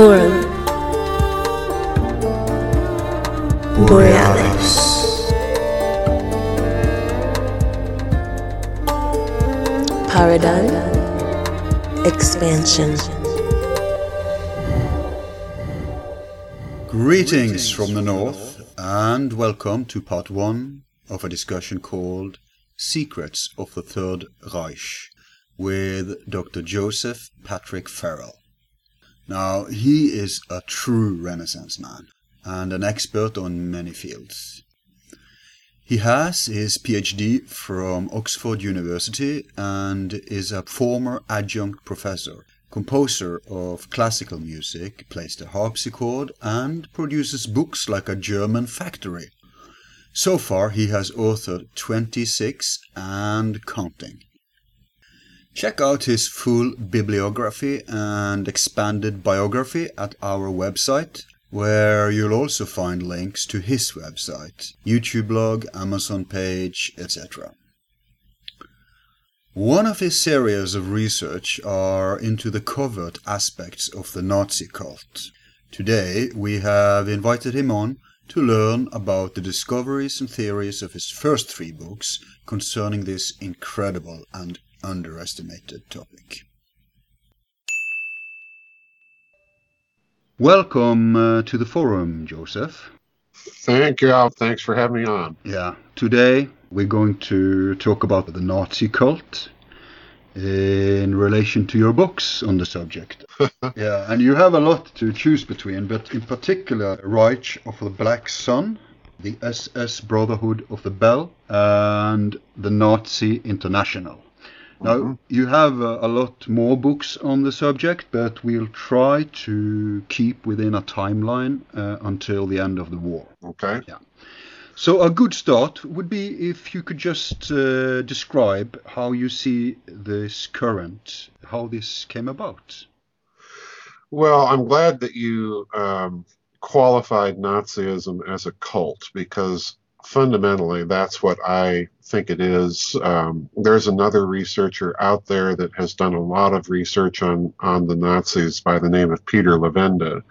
Forum Borealis Paradigm Expansion Greetings from the North, and welcome to part one of a discussion called Secrets of the Third Reich with Dr. Joseph Patrick Farrell. Now, he is a true Renaissance man and an expert on many fields. He has his PhD from Oxford University and is a former adjunct professor, composer of classical music, plays the harpsichord, and produces books like a German factory. So far, he has authored 26 and counting. Check out his full bibliography and expanded biography at our website, where you'll also find links to his website, YouTube blog, Amazon page, etc. One of his areas of research are into the covert aspects of the Nazi cult. Today we have invited him on to learn about the discoveries and theories of his first three books concerning this incredible and underestimated topic. Welcome uh, to the forum, Joseph. Thank you, Al. Thanks for having me on. Yeah, today we're going to talk about the Nazi cult in relation to your books on the subject. yeah, and you have a lot to choose between, but in particular, Reich of the Black Sun, the SS Brotherhood of the Bell, and the Nazi International. Now, Mhm. you have uh, a lot more books on the subject, but we'll try to keep within a timeline uh, until the end of the war. Okay. Yeah. So, a good start would be if you could just uh, describe how you see this current, how this came about. Well, I'm glad that you um, qualified Nazism as a cult because fundamentally that's what I think it is. Um, there's another researcher out there that has done a lot of research on, on the Nazis by the name of Peter Levenda.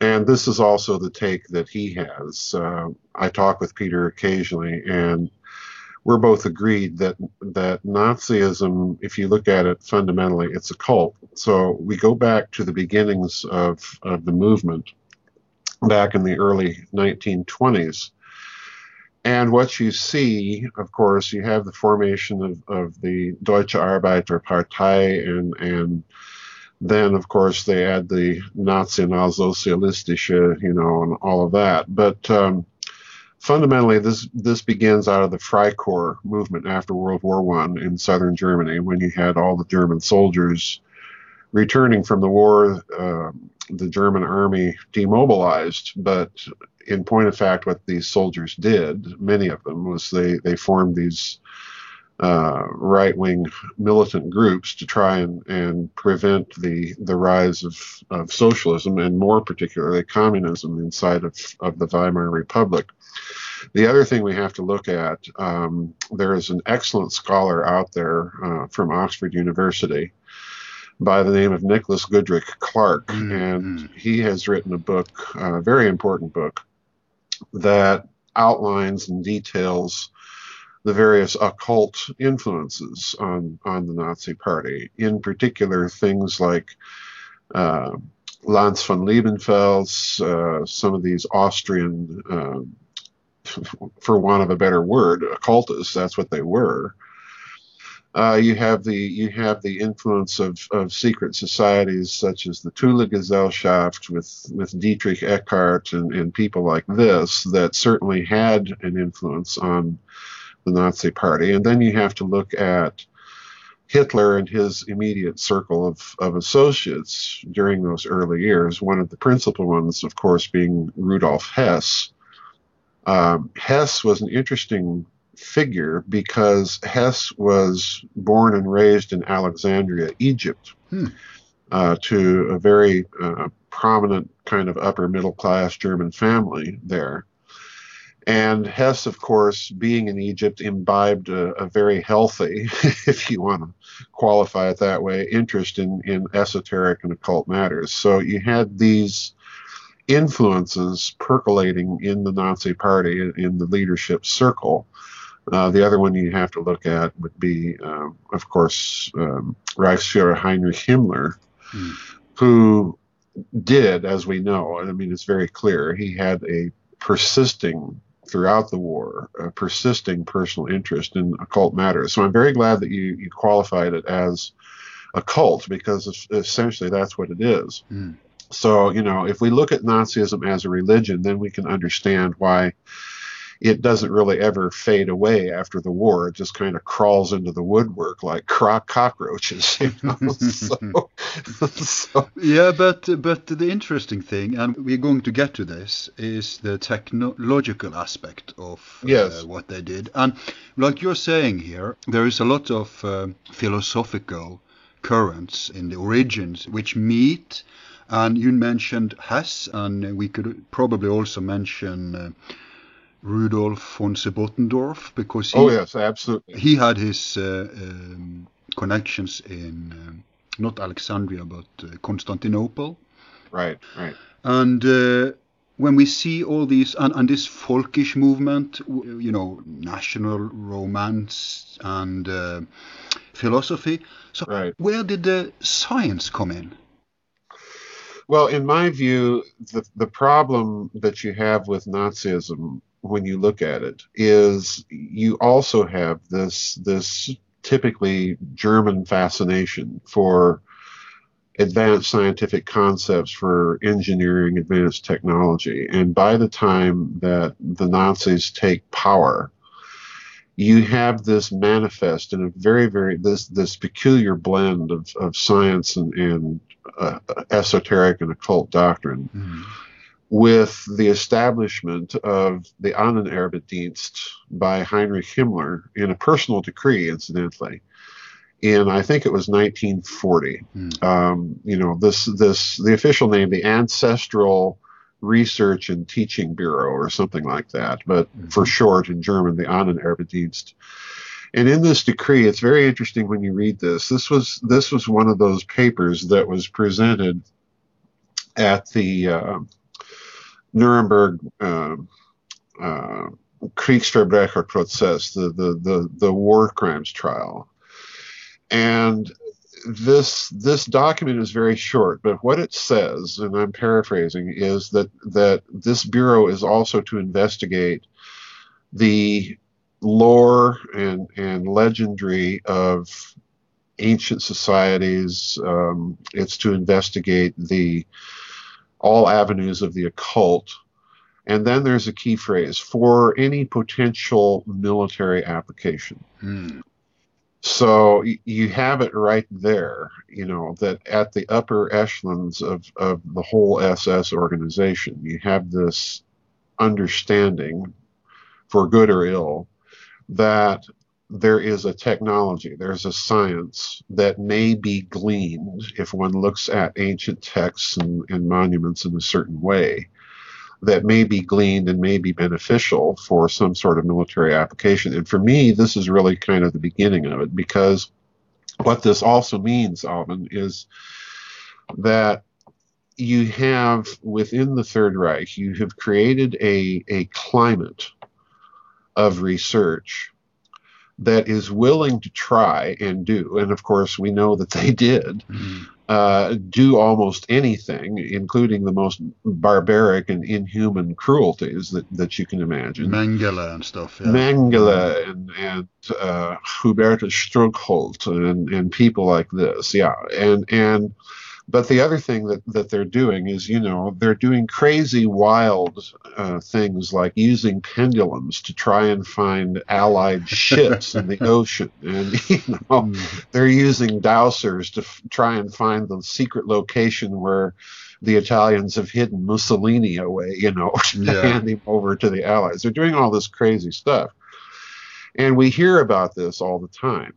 And this is also the take that he has. Uh, I talk with Peter occasionally, and we're both agreed that that Nazism, if you look at it fundamentally, it's a cult. So we go back to the beginnings of, of the movement back in the early 1920s. And what you see, of course, you have the formation of, of the Deutsche Arbeiterpartei and, and then, of course, they add the Nazi Nationalsozialistische, you know, and all of that. But um, fundamentally, this this begins out of the Freikorps movement after World War One in southern Germany, when you had all the German soldiers returning from the war. Uh, the German army demobilized, but in point of fact, what these soldiers did, many of them, was they they formed these uh, right wing militant groups to try and, and prevent the, the rise of, of socialism and more particularly communism inside of, of the Weimar Republic. The other thing we have to look at um, there is an excellent scholar out there uh, from Oxford University by the name of Nicholas Goodrick Clarke, Mm, and he has written a book, a very important book, that outlines and details the various occult influences on, on the Nazi Party. In particular, things like uh, Lanz von Liebenfels, uh, some of these Austrian, uh, for want of a better word, occultists. That's what they were. Uh, you have the you have the influence of, of secret societies such as the Thule Gesellschaft with with Dietrich Eckart and, and people like this that certainly had an influence on the Nazi Party. And then you have to look at Hitler and his immediate circle of, of associates during those early years. One of the principal ones, of course, being Rudolf Hess. Um, Hess was an interesting figure because Hess was born and raised in Alexandria, Egypt, Hmm. uh, to a very uh, prominent kind of upper middle class German family there. And Hess, of course, being in Egypt, imbibed a, a very healthy, if you want to qualify it that way, interest in, in esoteric and occult matters. So you had these influences percolating in the Nazi Party in the leadership circle. Uh, the other one you have to look at would be, uh, of course, um, Reichsfuhrer Heinrich Himmler, mm. who did, as we know, I mean, it's very clear, he had a persisting throughout the war, a persisting personal interest in occult matters. So I'm very glad that you, you qualified it as a cult because essentially that's what it is. Mm. So, you know, if we look at Nazism as a religion, then we can understand why it doesn't really ever fade away after the war. It just kind of crawls into the woodwork like cockroaches. You know? so, so. Yeah, but but the interesting thing, and we're going to get to this, is the technological aspect of uh, what they did. And like you're saying here, there is a lot of uh, philosophical currents in the origins which meet. And you mentioned Hess, and we could probably also mention uh, Rudolf von Sebottendorf because he, oh yes, absolutely. He had his uh, um, connections in um, not Alexandria but uh, Constantinople. Right, right. And uh, when we see all these and, and, this folkish movement, you know, national romance and uh, philosophy. So right. where did the science come in? Well, in my view, the the problem that you have with Nazism when you look at it is you also have this this typically German fascination for advanced scientific concepts for engineering advanced technology. And by the time that the Nazis take power you have this manifest in a very very this this peculiar blend of, of science and, and uh, esoteric and occult doctrine. Mm-hmm with the establishment of the Ahnenerbendienst by Heinrich Himmler in a personal decree, incidentally. In I think it was 1940. Mm. Um, you know, this this the official name, the Ancestral Research and Teaching Bureau, or something like that, but mm-hmm. for short in German, the Ahnenerbendienst. And in this decree, it's very interesting when you read this. This was this was one of those papers that was presented at the uh, Nuremberg uh, uh, Kriegsverbrecherprozess, the, the, the, the war crimes trial. And this this document is very short, but what it says, and I'm paraphrasing, is that that this bureau is also to investigate the lore and and legendary of ancient societies. Um, it's to investigate the all avenues of the occult. And then there's a key phrase for any potential military application. Hmm. So you have it right there, you know, that at the upper echelons of, of the whole SS organization, you have this understanding, for good or ill, that there is a technology, there's a science that may be gleaned if one looks at ancient texts and, and, monuments in a certain way, that may be gleaned and may be beneficial for some sort of military application. And for me, this is really kind of the beginning of it because what this also means, Alvin, is that you have within the Third Reich, you have created a, a climate of research that is willing to try and do, and of course we know that they did, mm-hmm. uh, do almost anything, including the most barbaric and inhuman cruelties that, that you can imagine. Mengele and stuff. Yeah. Mengele and, and uh, Hubertus Strughold and, and people like this, yeah. And, and but the other thing that, that they're doing is, you know, they're doing crazy, wild uh, things like using pendulums to try and find allied ships in the ocean. And, you know, mm. they're using dowsers to f- try and find the secret location where the Italians have hidden Mussolini away, you know, to yeah. hand him over to the Allies. They're doing all this crazy stuff. And we hear about this all the time.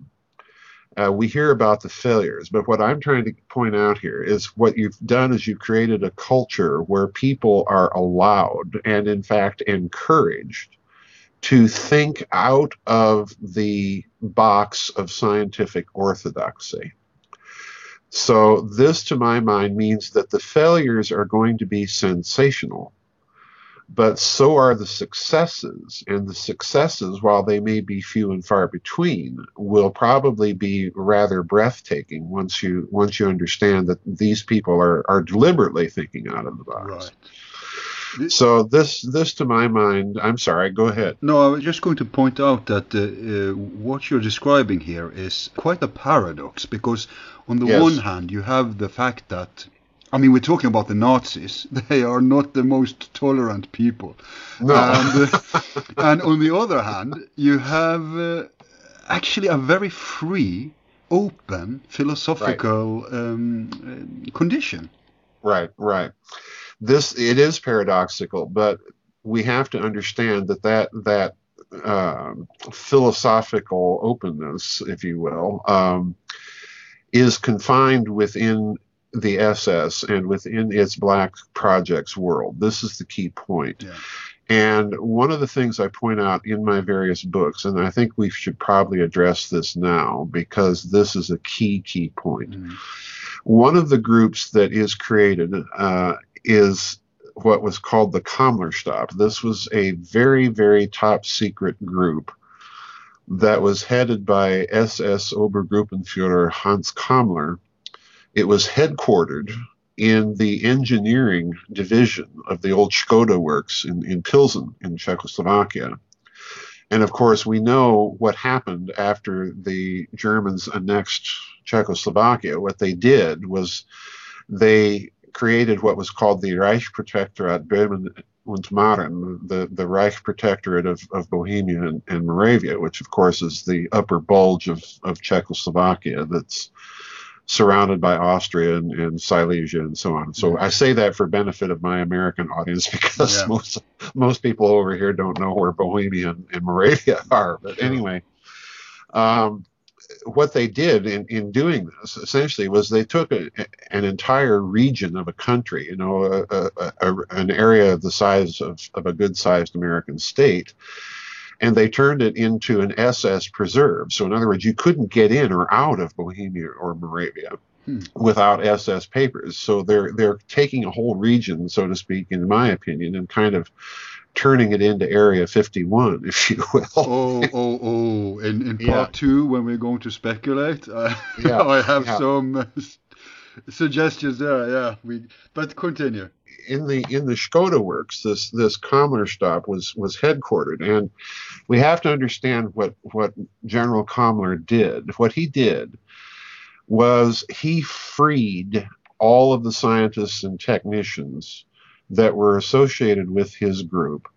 Uh, we hear about the failures, but what I'm trying to point out here is what you've done is you've created a culture where people are allowed and, in fact, encouraged to think out of the box of scientific orthodoxy. So, this, to my mind, means that the failures are going to be sensational but so are the successes. And the successes, while they may be few and far between, will probably be rather breathtaking once you once you understand that these people are, are deliberately thinking out of the box. Right. So this this to my mind, I'm sorry. Go ahead. No, I was just going to point out that uh, uh, what you're describing here is quite a paradox because on the yes. one hand you have the fact that I mean, we're talking about the Nazis. They are not the most tolerant people. No. And, uh, and on the other hand, you have uh, actually a very free, open philosophical right. um, condition. Right, right. This it is paradoxical, but we have to understand that that that um, philosophical openness, if you will, um, is confined within the SS and within its black projects world. This is the key point. Yeah. And one of the things I point out in my various books, and I think we should probably address this now because this is a key, key point. Mm-hmm. One of the groups that is created uh, is what was called the Kammlerstab. This was a very, very top secret group that was headed by SS Obergruppenführer Hans Kammler it was headquartered in the engineering division of the old Skoda works in, in Pilsen in Czechoslovakia. And of course, we know what happened after the Germans annexed Czechoslovakia. What they did was they created what was called the Reichsprotektorat Böhmen und Mähren, the, the Reich Protectorate of, of Bohemia and, and Moravia, which of course is the upper bulge of, of Czechoslovakia that's surrounded by Austria and, and, Silesia and so on. So I say that for benefit of my American audience because yeah. most most people over here don't know where Bohemia and, and Moravia are. But anyway, um, what they did in, in doing this essentially was they took a, an entire region of a country, you know, a, a, an area of the size of, of a good sized American state and they turned it into an SS preserve. So, in other words, you couldn't get in or out of Bohemia or Moravia. Hmm. Without SS papers, so they're they're taking a whole region, so to speak, in my opinion, and kind of turning it into Area 51, if you will. Oh, oh, oh! In in part yeah. two, when we're going to speculate, I, yeah, I have yeah. some uh, suggestions there. Yeah, we but continue in the in the Skoda works, this this Kammlerstab was was headquartered, and we have to understand what what General Kammler did. What he did was he freed all of the scientists and technicians that were associated with his group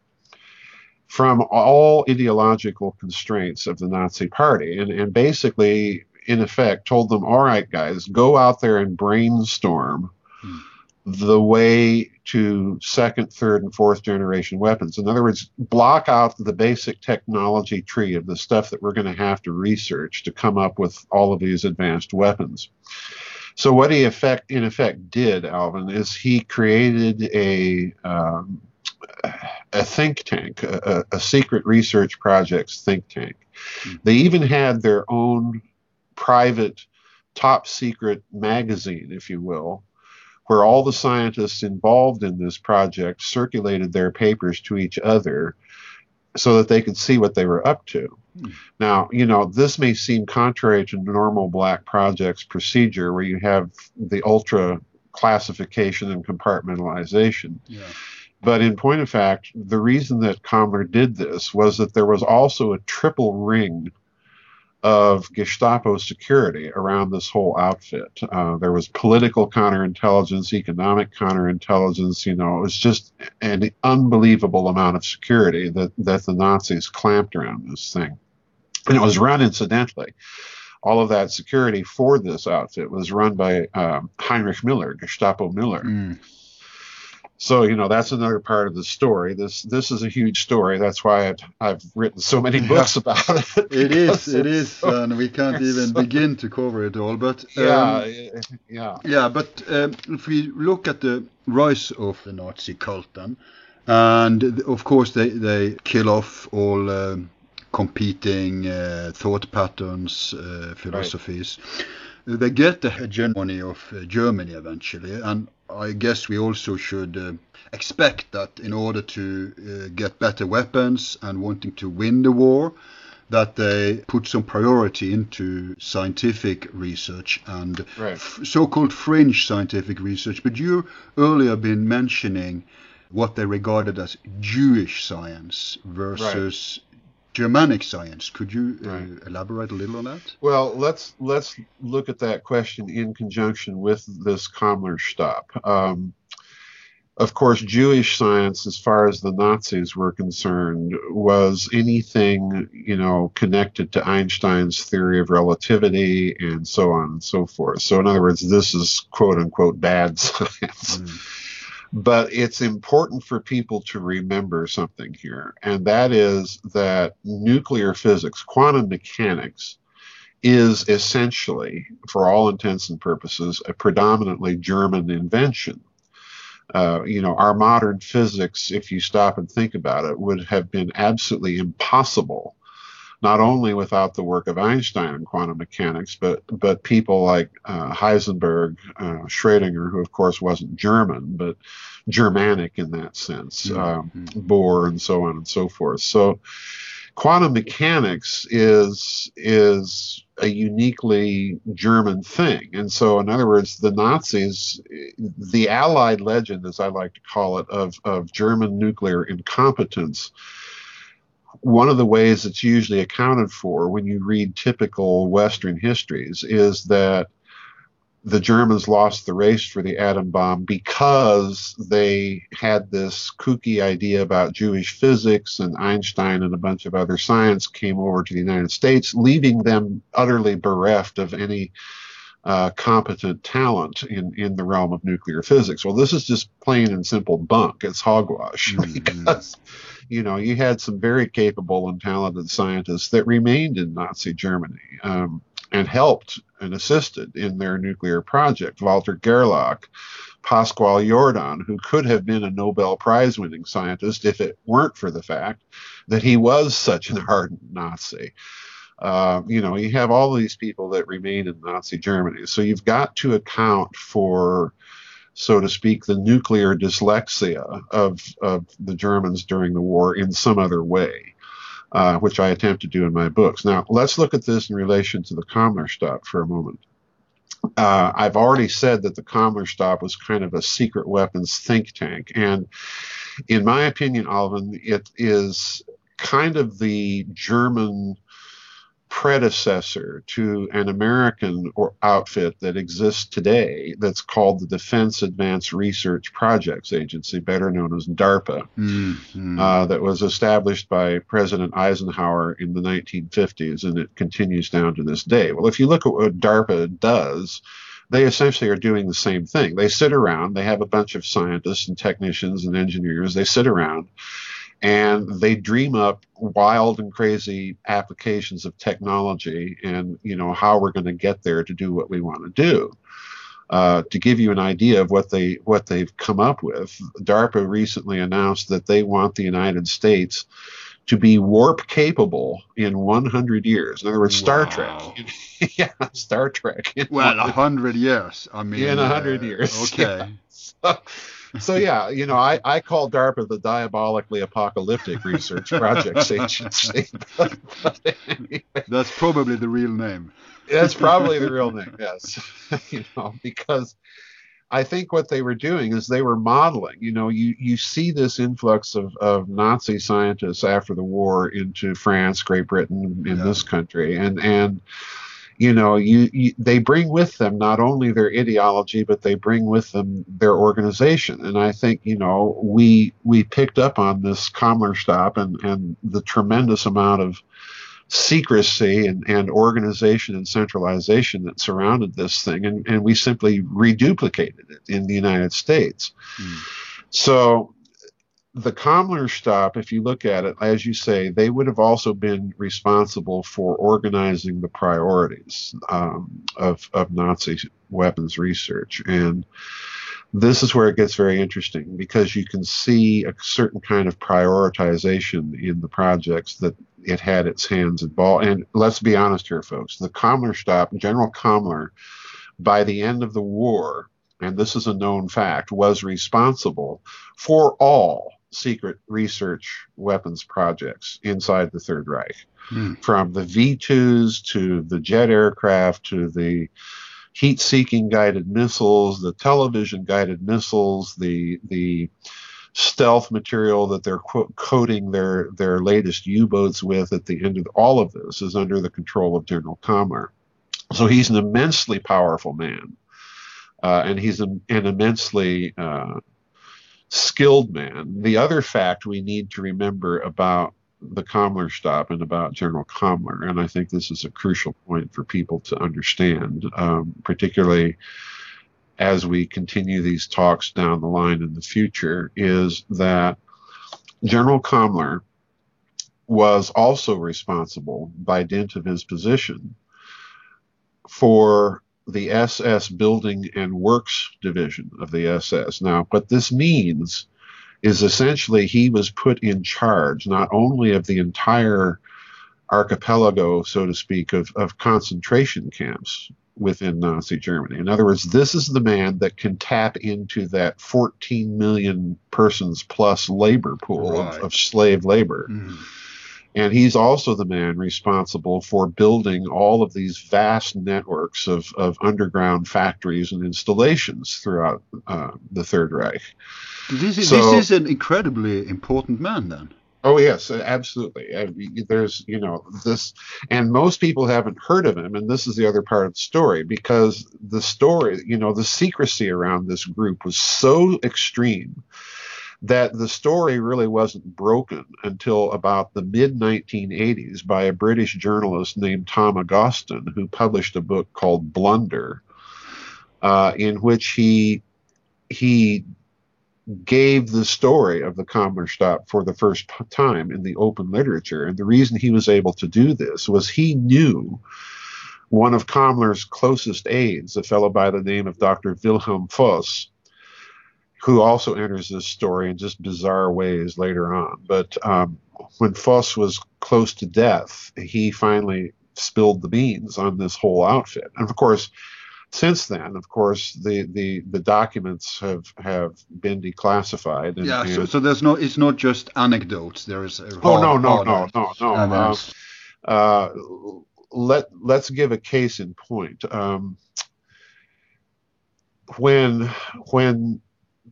from all ideological constraints of the Nazi Party, and and basically, in effect, told them, "All right, guys, go out there and brainstorm." Hmm the way to second, third, and fourth generation weapons. In other words, block out the basic technology tree of the stuff that we're going to have to research to come up with all of these advanced weapons. So what he effect, in effect did, Alvin, is he created a um, a think tank, a, a, secret research projects think tank. Mm-hmm. They even had their own private top secret magazine, if you will, where all the scientists involved in this project circulated their papers to each other so that they could see what they were up to. Hmm. Now, you know, this may seem contrary to normal black projects procedure where you have the ultra classification and compartmentalization. Yeah. But in point of fact, the reason that Kammler did this was that there was also a triple ring of Gestapo security around this whole outfit. Uh, there was political counterintelligence, economic counterintelligence. You know, it was just an unbelievable amount of security that, that the Nazis clamped around this thing. And it was run, incidentally, all of that security for this outfit was run by um, Heinrich Miller, Gestapo Miller. Mm. So you know that's another part of the story. This this is a huge story. That's why I've, I've written so many books about it. It is, it is, and we can't even so- begin to cover it all. But um, yeah, yeah, Yeah, but um, if we look at the rise of the Nazi cult then, and of course they, they kill off all um, competing uh, thought patterns, uh, philosophies. They get the hegemony of uh, Germany eventually, and I guess we also should uh, expect that in order to uh, get better weapons and wanting to win the war, that they put some priority into scientific research and Right. f- so-called fringe scientific research. But you earlier been mentioning what they regarded as Jewish science versus Germanic science. Could you uh, Right. elaborate a little on that? Well, let's let's look at that question in conjunction with this Kammlerstab. Um, of course, Jewish science, as far as the Nazis were concerned, was anything you know connected to Einstein's theory of relativity and so on and so forth. So, in other words, this is quote unquote bad science. But it's important for people to remember something here, and that is that nuclear physics, quantum mechanics, is essentially, for all intents and purposes, a predominantly German invention. Uh, you know, our modern physics, if you stop and think about it, would have been absolutely impossible, not only without the work of Einstein in quantum mechanics, but but people like uh, Heisenberg, uh, Schrödinger, who of course wasn't German, but Germanic in that sense, um, Bohr, and so on and so forth. So quantum mechanics is is a uniquely German thing. And so in other words, the Nazis the allied legend as I like to call it of of German nuclear incompetence one of the ways it's usually accounted for when you read typical western histories is that the Germans lost the race for the atom bomb because they had this kooky idea about Jewish physics, and Einstein and a bunch of other science came over to the United States, leaving them utterly bereft of any uh, competent talent in, in the realm of nuclear physics. Well, this is just plain and simple bunk. It's hogwash Mhm. because, you know, you had some very capable and talented scientists that remained in Nazi Germany. Um, and helped and assisted in their nuclear project. Walter Gerlach, Pascual Jordan, who could have been a Nobel Prize winning scientist if it weren't for the fact that he was such an ardent Nazi. Uh, you know, you have all these people that remain in Nazi Germany. So you've got to account for, so to speak, the nuclear dyslexia of, of the Germans during the war in some other way uh, which I attempt to do in my books. Now, let's look at this in relation to the Kammlerstab for a moment. Uh, I've already said that the Kammlerstab was kind of a secret weapons think tank, and in my opinion, Alvin, it is kind of the German predecessor to an American or outfit that exists today that's called the Defense Advanced Research Projects Agency, better known as DARPA Mm, mm. uh, that was established by President Eisenhower in the 1950s, and it continues down to this day. Well, if you look at what DARPA does, they essentially are doing the same thing. They sit around, they have a bunch of scientists and technicians and engineers, they sit around and they dream up wild and crazy applications of technology and you know how we're going to get there to do what we want to do uh, to give you an idea of what they what they've come up with, DARPA recently announced that they want the United States to be warp capable in 100 years. In other words, Star Wow. Trek. yeah, Star Trek. In well, a 100 hundred years. I mean, In hundred uh, years, Okay. so, so yeah, you know, I, I call DARPA the diabolically apocalyptic research projects agency. But, but anyway, That's probably the real name. that's probably the real name, yes. you know, because I think what they were doing is they were modeling. You know, you, you see this influx of, of Nazi scientists after the war into France, Great Britain, in Yeah. this country, and and you know, you, you they bring with them not only their ideology, but they bring with them their organization. And I think you know we we picked up on this Kammlerstab and and the tremendous amount of secrecy and, and organization and centralization that surrounded this thing, and, and we simply reduplicated it in the United States. Mm. So the Kammlerstab, if you look at it, as you say, they would have also been responsible for organizing the priorities um, of, of Nazi weapons research. And this is where it gets very interesting because you can see a certain kind of prioritization in the projects that it had its hands involved. And let's be honest here, folks the Kammlerstab, General Kammler, by the end of the war, and this is a known fact, was responsible for all secret research weapons projects inside the Third Reich, hmm. from the V 2s to the jet aircraft to the heat seeking guided missiles, the television guided missiles, the, the stealth material that they're quote, coating their, their latest U boats with at the end of all of this is under the control of General Kammler. So he's an immensely powerful man. Uh, and he's an, an immensely uh, skilled man. The other fact we need to remember about the Kammlerstab and about General Kammler, and I think this is a crucial point for people to understand, um, particularly as we continue these talks down the line in the future, is that General Kammler was also responsible, by dint of his position, for the SS Building and Works Division of the SS. Now, what this means is essentially he was put in charge not only of the entire archipelago, so to speak, of, of concentration camps within Nazi Germany. In other words, this is the man that can tap into that 14 million persons plus labor pool right. of, of, slave labor. Mm. And he's also the man responsible for building all of these vast networks of, of underground factories and installations throughout uh, the Third Reich. This is, so, this is an incredibly important man, then. Oh yes, absolutely. Uh, there's you know this, and most people haven't heard of him, and this is the other part of the story because the story, you know, the secrecy around this group was so extreme that the story really wasn't broken until about the mid 1980s by a British journalist named Tom Agoston, who published a book called Blunder, uh, in which he he gave the story of the Kammlerstab for the first time in the open literature. And the reason he was able to do this was he knew one of Kammler's closest aides, a fellow by the name of Dr. Wilhelm Voss, who also enters this story in just bizarre ways later on. But um, when Voss was close to death, he finally spilled the beans on this whole outfit. And of course, since then, of course, the, the, the documents have, have been declassified. And, yeah, so, so there's no it's not just anecdotes. There is oh no no no no no. Uh, uh, let let's give a case in point. Um, when when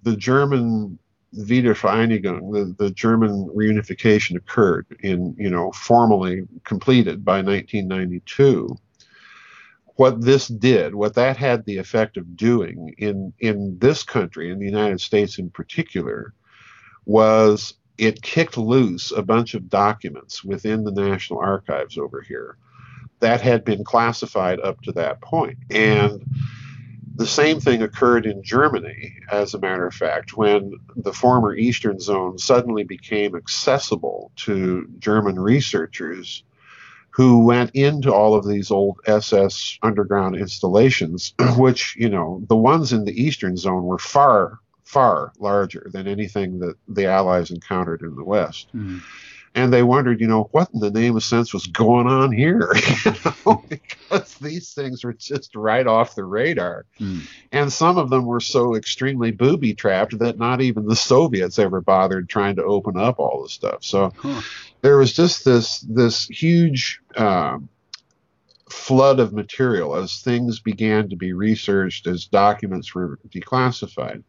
the German Wiedervereinigung, the, the German reunification occurred in, you know, formally completed by 1992. What this did, what that had the effect of doing in, in this country, in the United States in particular, was it kicked loose a bunch of documents within the National Archives over here that had been classified up to that point. And the same thing occurred in Germany, as a matter of fact, when the former Eastern Zone suddenly became accessible to German researchers who went into all of these old SS underground installations, which, you know, the ones in the Eastern Zone were far, far larger than anything that the Allies encountered in the West. Mm and they wondered, you know, what in the name of sense was going on here? you know, because these things were just right off the radar. Hmm. And some of them were so extremely booby trapped that not even the Soviets ever bothered trying to open up all the stuff. So huh. there was just this this huge uh, flood of material as things began to be researched, as documents were declassified.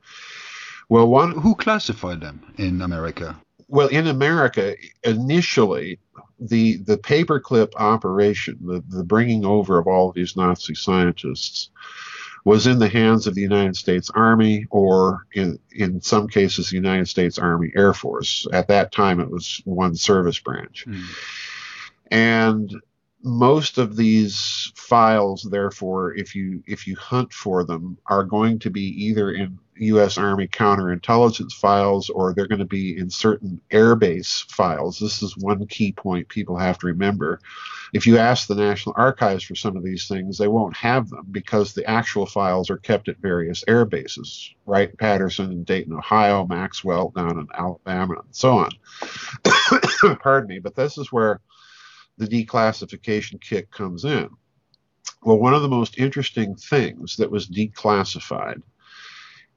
Well, one who classified them in America? Well, in America, initially, the the paperclip operation, the, the bringing over of all of these Nazi scientists, was in the hands of the United States Army, or in in some cases, the United States Army Air Force. At that time, it was one service branch, mm. and most of these files, therefore, if you if you hunt for them, are going to be either in U.S. Army counterintelligence files or they're going to be in certain airbase files. This is one key point people have to remember. If you ask the National Archives for some of these things, they won't have them because the actual files are kept at various air bases, Wright Patterson in Dayton, Ohio, Maxwell down in Alabama, and so on. Pardon me, but this is where the declassification kick comes in. Well, one of the most interesting things that was declassified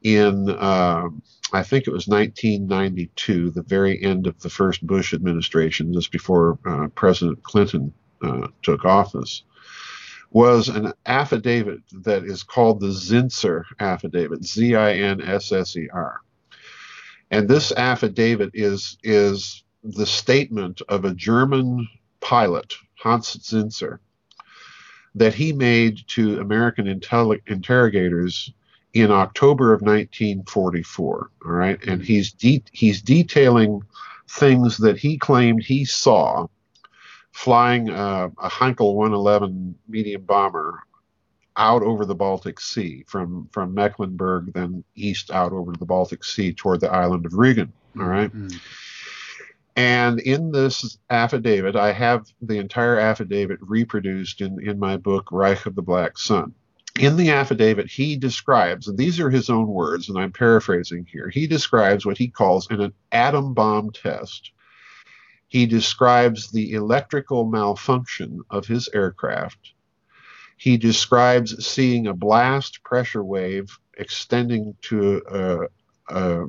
in, uh, I think it was 1992, the very end of the first Bush administration, just before uh, President Clinton uh, took office, was an affidavit that is called the Zinsser affidavit, Z I N S S E R. And this affidavit is is the statement of a German pilot, Hans Zinsser, that he made to American interrogators in October of 1944. All right, and he's de- he's detailing things that he claimed he saw flying uh, a Heinkel 111 medium bomber out over the Baltic Sea from from Mecklenburg, then east out over the Baltic Sea toward the island of Rügen. All right? mm-hmm. And in this affidavit, I have the entire affidavit reproduced in, in my book, Reich of the Black Sun. In the affidavit, he describes, and these are his own words, and I'm paraphrasing here, he describes what he calls an atom bomb test. He describes the electrical malfunction of his aircraft. He describes seeing a blast pressure wave extending to a, a,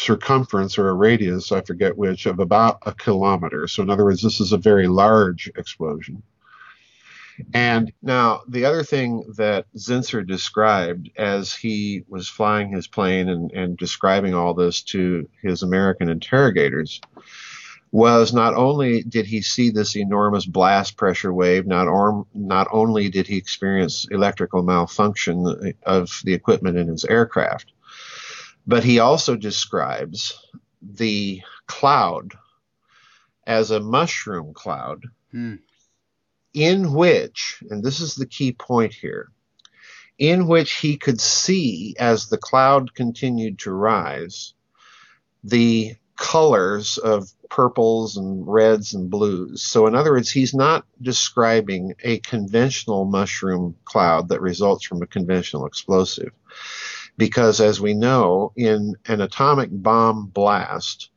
circumference or a radius, I forget which, of about a kilometer. So, in other words, this is a very large explosion. And now, the other thing that Zinsser described as he was flying his plane and, and describing all this to his American interrogators was not only did he see this enormous blast pressure wave, not, not only did he experience electrical malfunction of the equipment in his aircraft, but he also describes the cloud as a mushroom cloud hmm. In which, and this is the key point here, in which he could see as the cloud continued to rise the colors of purples and reds and blues. So, in other words, he's not describing a conventional mushroom cloud that results from a conventional explosive because as we know, in an atomic bomb blast,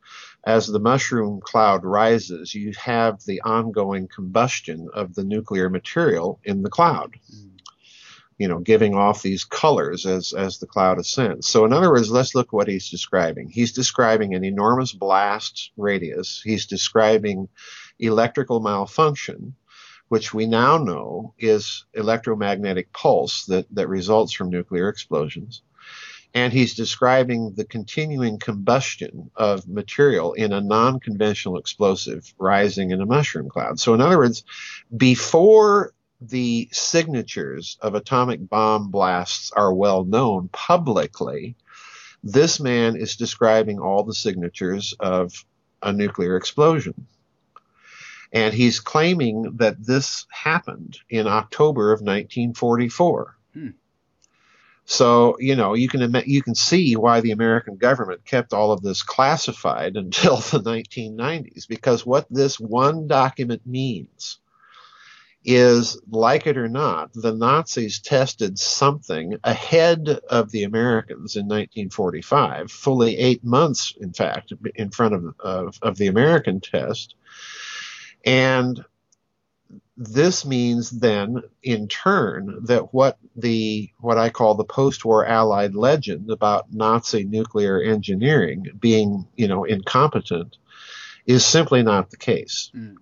as the mushroom cloud rises, you have the ongoing combustion of the nuclear material in the cloud. Mm. You know, giving off these colors as, as the cloud ascends. So, in other words, let's look what he's describing. He's describing an enormous blast radius. He's describing electrical malfunction, which we now know is electromagnetic pulse that, that results from nuclear explosions and he's describing the continuing combustion of material in a non conventional explosive rising in a mushroom cloud. So, in other words, before the signatures of atomic bomb blasts are well known publicly, this man is describing all the signatures of a nuclear explosion. And he's claiming that this happened in October of 1944. So you know you can you can see why the American government kept all of this classified until the 1990s because what this one document means is like it or not the Nazis tested something ahead of the Americans in 1945 fully 8 months in fact in front of of, of the American test and this means then in turn that what the what I call the post-war allied legend about Nazi nuclear engineering being, you know, incompetent is simply not the case. Mm.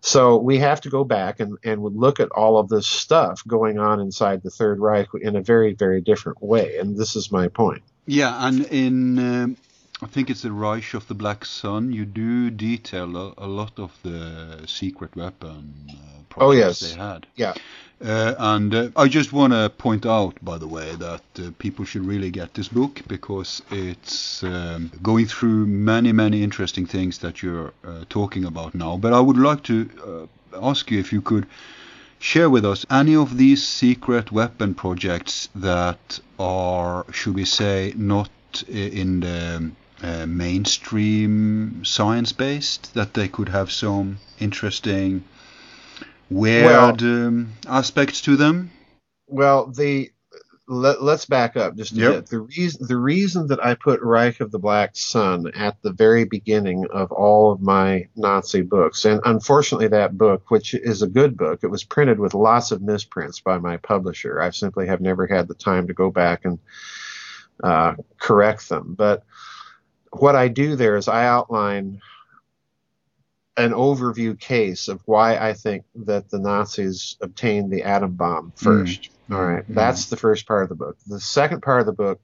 So we have to go back and, and look at all of this stuff going on inside the Third Reich in a very, very different way. And this is my point. Yeah, and in um, I think it's the Reich of the Black Sun. You do detail a, a lot of the secret weapon uh, oh yes they had. Yeah. Uh, and uh, I just want to point out, by the way, that uh, people should really get this book because it's um, going through many, many interesting things that you're uh, talking about now. But I would like to uh, ask you if you could share with us any of these secret weapon projects that are, should we say, not in the uh, mainstream science based, that they could have some interesting weird well, um, aspects to them? Well, the let, us back up just a yep. bit. The reason the reason that I put Reich of the Black Sun at the very beginning of all of my Nazi books, and unfortunately that book, which is a good book, it was printed with lots of misprints by my publisher. I simply have never had the time to go back and uh, correct them. But what I do there is I outline an overview case of why I think that the Nazis obtained the atom bomb first. Mm. All right, mm. that's the first part of the book. The second part of the book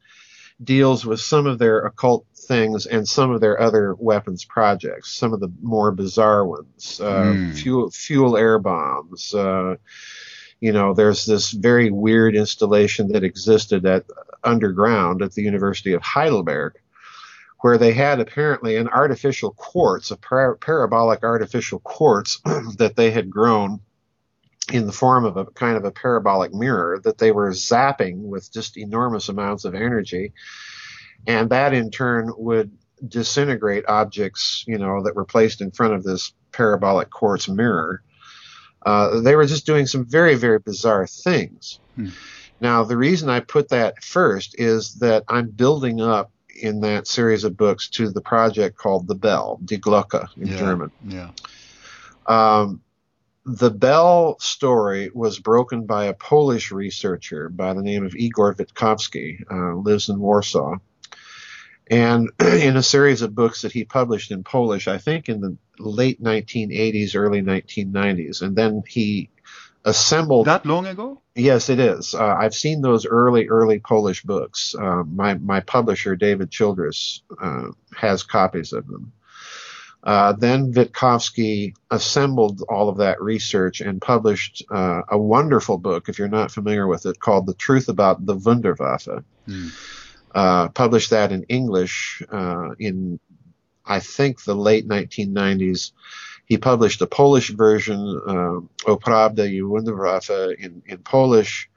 deals with some of their occult things and some of their other weapons projects, some of the more bizarre ones, uh, mm. fuel fuel air bombs. Uh, you know, there's this very weird installation that existed at underground at the University of Heidelberg where they had apparently an artificial quartz, a par- parabolic artificial quartz that they had grown in the form of a kind of a parabolic mirror that they were zapping with just enormous amounts of energy. And that in turn would disintegrate objects, you know, that were placed in front of this parabolic quartz mirror. Uh, they were just doing some very, very bizarre things. Hmm. Now, the reason I put that first is that I'm building up in that series of books to the project called The Bell, Die Glocke in yeah, German. Yeah. Um, the Bell story was broken by a Polish researcher by the name of Igor Witkowski, uh, lives in Warsaw. And in a series of books that he published in Polish, I think in the late 1980s, early 1990s. And then he assembled. That long ago? Yes, it is. Uh, I've seen those early, early Polish books. Uh, my my publisher David Childress uh, has copies of them. Uh, then Witkowski assembled all of that research and published uh, a wonderful book, if you're not familiar with it, called The Truth About the Wunderwaffe. Mm. published that in English in, I think, the late 1990s he published a Polish version, uh, O Prawda i Wunderwaffe, in, in Polish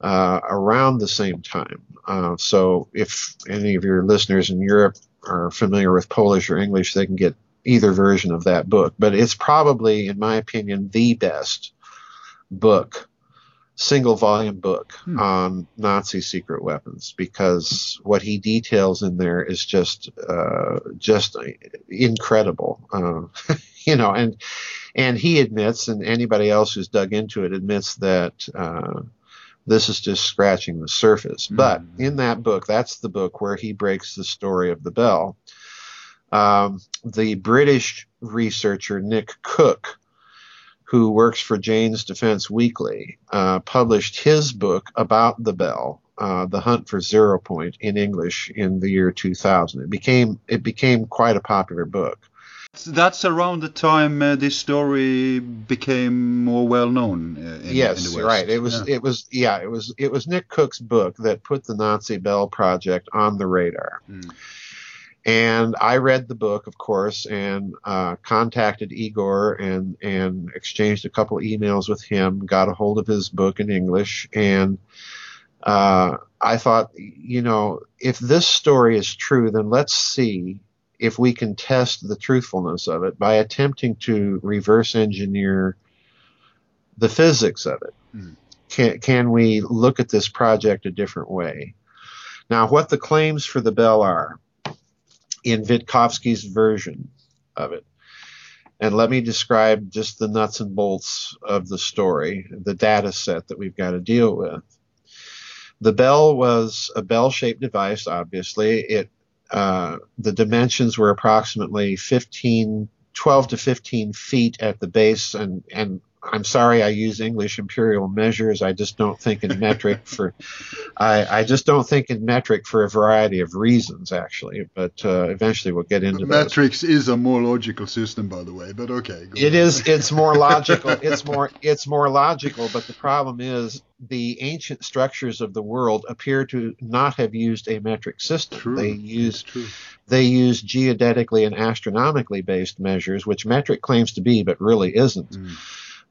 uh, around the same time. Uh, so if any of your listeners in Europe are familiar with Polish or English, they can get either version of that book. But it's probably, in my opinion, the best book single volume book hmm. on Nazi secret weapons because what he details in there is just uh, just incredible. Uh, you know, and and he admits, and anybody else who's dug into it admits that. Uh, this is just scratching the surface. Mm-hmm. But in that book, that's the book where he breaks the story of the bell. Um, the British researcher Nick Cook, who works for Jane's Defense Weekly, uh, published his book about the bell, uh, "The Hunt for Zero Point" in English in the year 2000. It became it became quite a popular book. That's around the time uh, this story became more well known. Uh, in, yes, in right. It was. Yeah. It was. Yeah. It was. It was Nick Cook's book that put the Nazi Bell Project on the radar. Mm. And I read the book, of course, and uh, contacted Igor and and exchanged a couple emails with him. Got a hold of his book in English, and uh, I thought, you know, if this story is true, then let's see if we can test the truthfulness of it by attempting to reverse engineer the physics of it. Mm. Can, can we look at this project a different way? Now, what the claims for the bell are in Witkowski's version of it. And let me describe just the nuts and bolts of the story, the data set that we've got to deal with. The bell was a bell shaped device, obviously. It uh, the dimensions were approximately 15, 12 to 15 feet at the base, and, and I'm sorry I use English imperial measures. I just don't think in metric for I, I just don't think in metric for a variety of reasons, actually. But uh, eventually we'll get into. Metrics is a more logical system, by the way. But okay. It on. is. It's more logical. It's more. It's more logical. But the problem is the ancient structures of the world appear to not have used a metric system. True. They used they use geodetically and astronomically based measures, which metric claims to be, but really isn't. Mm.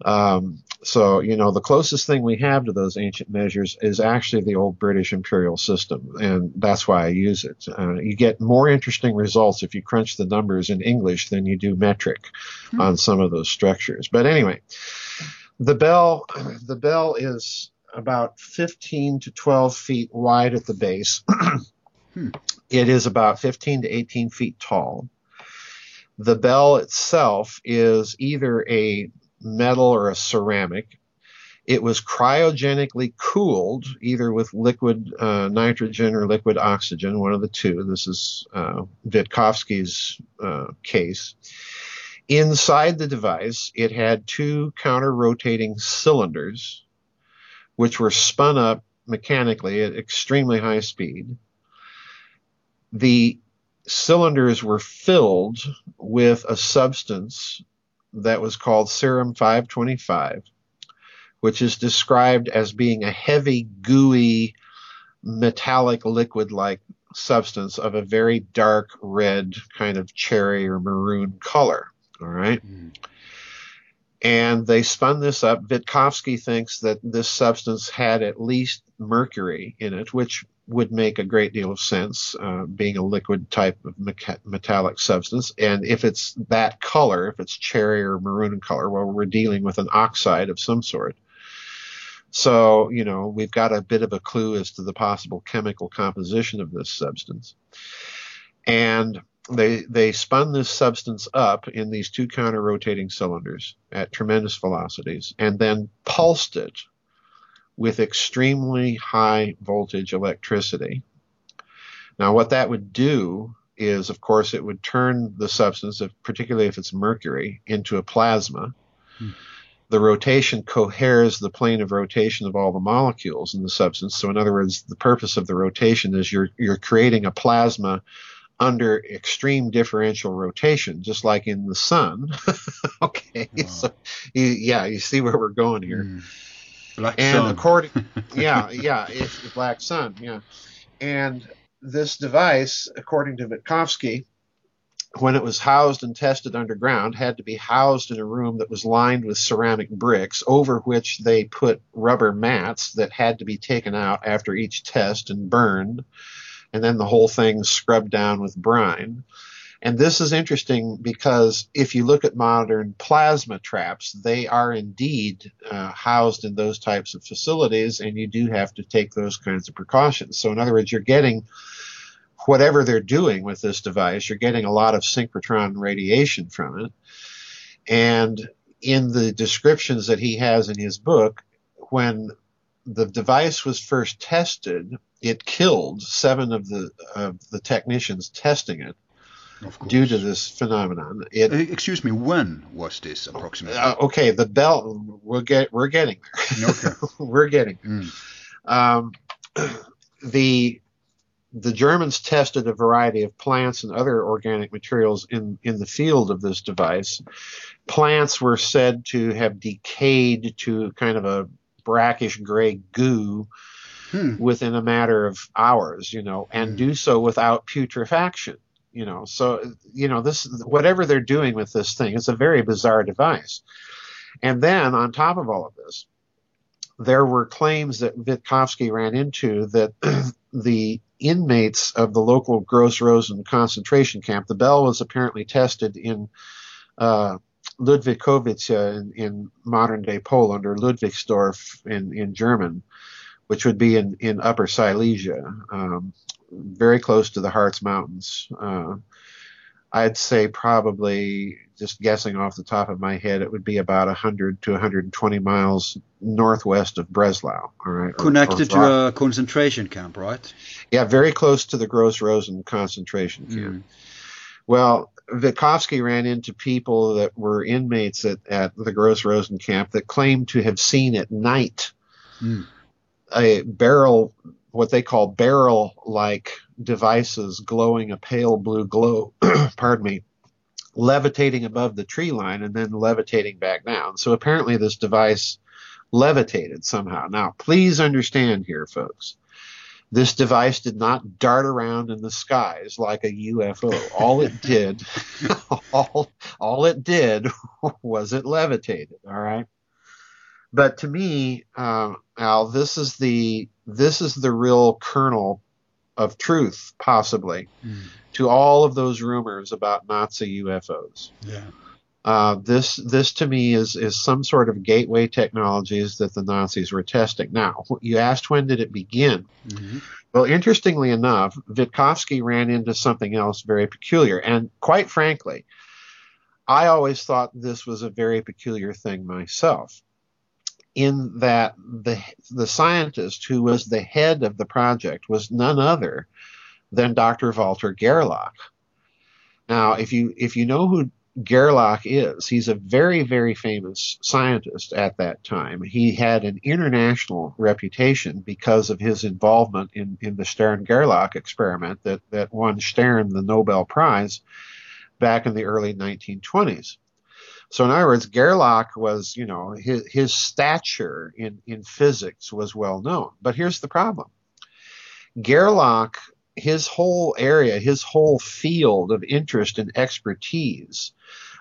Um, so, you know, the closest thing we have to those ancient measures is actually the old British imperial system, and that's why I use it. Uh, you get more interesting results if you crunch the numbers in English than you do metric Hmm. on some of those structures. But anyway, the bell, the bell is about 15 to 12 feet wide at the base. Hmm. It is about 15 to 18 feet tall. The bell itself is either a metal or a ceramic. It was cryogenically cooled, either with liquid uh, nitrogen or liquid oxygen, one of the two. This is uh, Witkowski's uh, case. Inside the device, it had two counter rotating cylinders, which were spun up mechanically at extremely high speed. The cylinders were filled with a substance that was called serum 525, which is described as being a heavy, gooey, metallic liquid like substance of a very dark red kind of cherry or maroon color. All right. Mm. And they spun this up. Witkowski thinks that this substance had at least mercury in it, which would make a great deal of sense, uh, being a liquid type of mecha- metallic substance. And if it's that color, if it's cherry or maroon color, well, we're dealing with an oxide of some sort. So, you know, we've got a bit of a clue as to the possible chemical composition of this substance. And they they spun this substance up in these two counter rotating cylinders at tremendous velocities and then pulsed it with extremely high voltage electricity. Now, what that would do is, of course, it would turn the substance, if, particularly if it's mercury, into a plasma. Hmm. The rotation coheres the plane of rotation of all the molecules in the substance. So, in other words, the purpose of the rotation is you're you're creating a plasma under extreme differential rotation, just like in the sun. okay, Wow. so you, yeah, you see where we're going here. Mm. Black And sun. according, yeah, yeah, it's the black sun, yeah. And this device, according to Witkowski, when it was housed and tested underground, had to be housed in a room that was lined with ceramic bricks, over which they put rubber mats that had to be taken out after each test and burned, and then the whole thing scrubbed down with brine. And this is interesting because if you look at modern plasma traps, they are indeed uh, housed in those types of facilities, and you do have to take those kinds of precautions. So, in other words, you're getting whatever they're doing with this device, you're getting a lot of synchrotron radiation from it. And in the descriptions that he has in his book, when the device was first tested, it killed seven of the of the technicians testing it. Due to this phenomenon. It Uh, excuse me, when was this approximately? uh, okay, the bell we'll get we're getting there. okay. we're getting Mm. um, the the Germans tested a variety of plants and other organic materials in, in the field of this device. Plants were said to have decayed to kind of a brackish gray goo Hmm. within a matter of hours, you know, and Hmm. do so without putrefaction, you know. So, you know, this whatever they're doing with this thing, it's a very bizarre device. And then on top of all of this, there were claims that Witkowski ran into that the inmates of the local Gross Rosen concentration camp, the bell was apparently tested in uh, Ludwikowice in, in modern day Poland or Ludwigsdorf in, in German, which would be in, in Upper Silesia, um, very close to the Harz Mountains. Uh, I'd say probably, just guessing off the top of my head, it would be about 100 to 120 miles northwest of Breslau. All right, or- Connected or- to a concentration camp, right? yeah, very close to the Gross Rosen concentration camp. Mm. Well, Witkowski ran into people that were inmates at, at the Gross Rosen camp that claimed to have seen at night Mm. a barrel what they call barrel like devices glowing a pale blue glow, pardon me, levitating above the tree line and then levitating back down. So apparently this device levitated somehow. Now, please understand here, folks. This device did not dart around in the skies like a UFO. All it did, all, all it did was it levitated. All right. But to me, uh, Al, this is the this is the real kernel of truth, possibly, mm. to all of those rumors about Nazi UFOs. Yeah. Uh, this this to me is is some sort of gateway technologies that the Nazis were testing. Now, you asked when did it begin? Mm-hmm. Well, interestingly enough, Witkowski ran into something else very peculiar, and quite frankly, I always thought this was a very peculiar thing myself in that the the scientist who was the head of the project was none other than Dr. Walter Gerlach. Now, if you if you know who Gerlach is, he's a very very famous scientist at that time. He had an international reputation because of his involvement in in the Stern Gerlach experiment that that won Stern the Nobel Prize back in the early 1920s. So in other words, Gerlach was, you know, his, his stature in, in physics was well known. But here's the problem. Gerlach, his whole area, his whole field of interest and expertise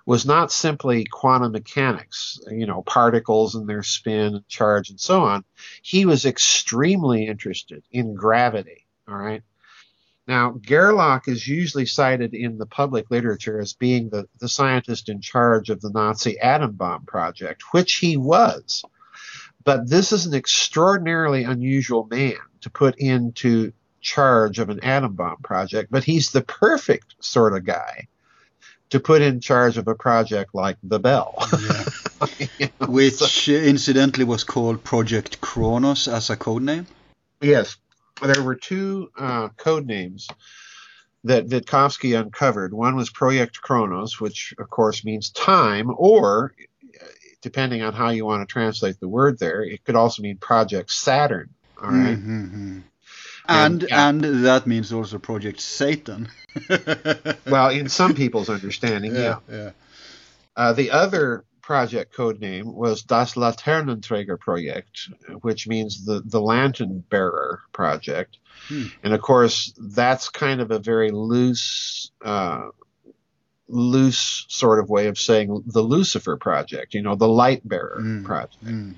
was not simply quantum mechanics, you know, particles and their spin and charge and so on. He was extremely interested in gravity. All right. Now, Gerlach is usually cited in the public literature as being the, the scientist in charge of the Nazi atom bomb project, which he was. But this is an extraordinarily unusual man to put into charge of an atom bomb project, but he's the perfect sort of guy to put in charge of a project like the Bell. Yeah. you know, Which so. incidentally was called Project Kronos as a code name? Yes, there were two uh, code names that Witkowski uncovered. One was Project Kronos, which of course means time, or depending on how you want to translate the word there, it could also mean Project Saturn. All right? mm-hmm. And, and, and that means also Project Satan. well, in some people's understanding, yeah. yeah. yeah. Uh, the other project code name was Das Laternenträger Projekt, which means the, the lantern bearer project. Hmm. And of course, that's kind of a very loose, uh, loose sort of way of saying the Lucifer project, you know, the light bearer mm. project. Mm.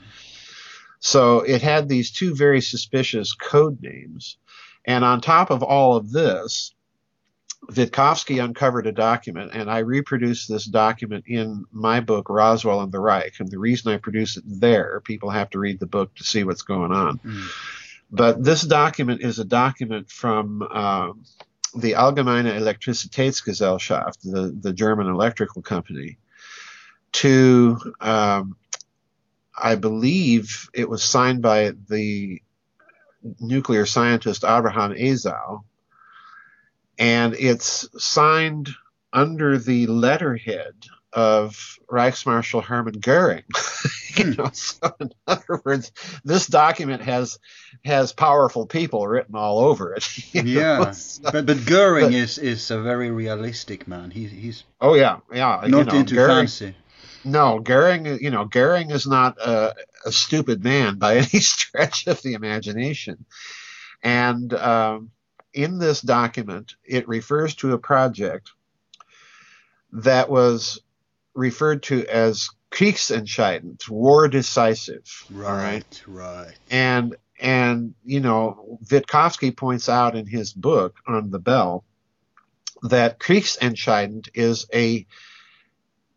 So it had these two very suspicious code names. And on top of all of this, Witkowski uncovered a document, and I reproduced this document in my book, Roswell and the Reich. And the reason I produce it there, people have to read the book to see what's going on. Mm. But this document is a document from uh, the Allgemeine Elektrizitätsgesellschaft, the, the German electrical company, to, um, I believe it was signed by the nuclear scientist Abraham Esau and it's signed under the letterhead of Reichsmarshal Hermann Goering. you know, so in other words, this document has has powerful people written all over it. Yeah, so, but but Goering but, is is a very realistic man. He, he's oh yeah yeah not you know, into Goering, fancy. No, Goering, you know, Goering is not a, a, stupid man by any stretch of the imagination, and um, in this document, it refers to a project that was referred to as Kriegsentscheidend, war decisive. Right, right. And and you know, Witkowski points out in his book on the bell that Kriegsentscheidend is a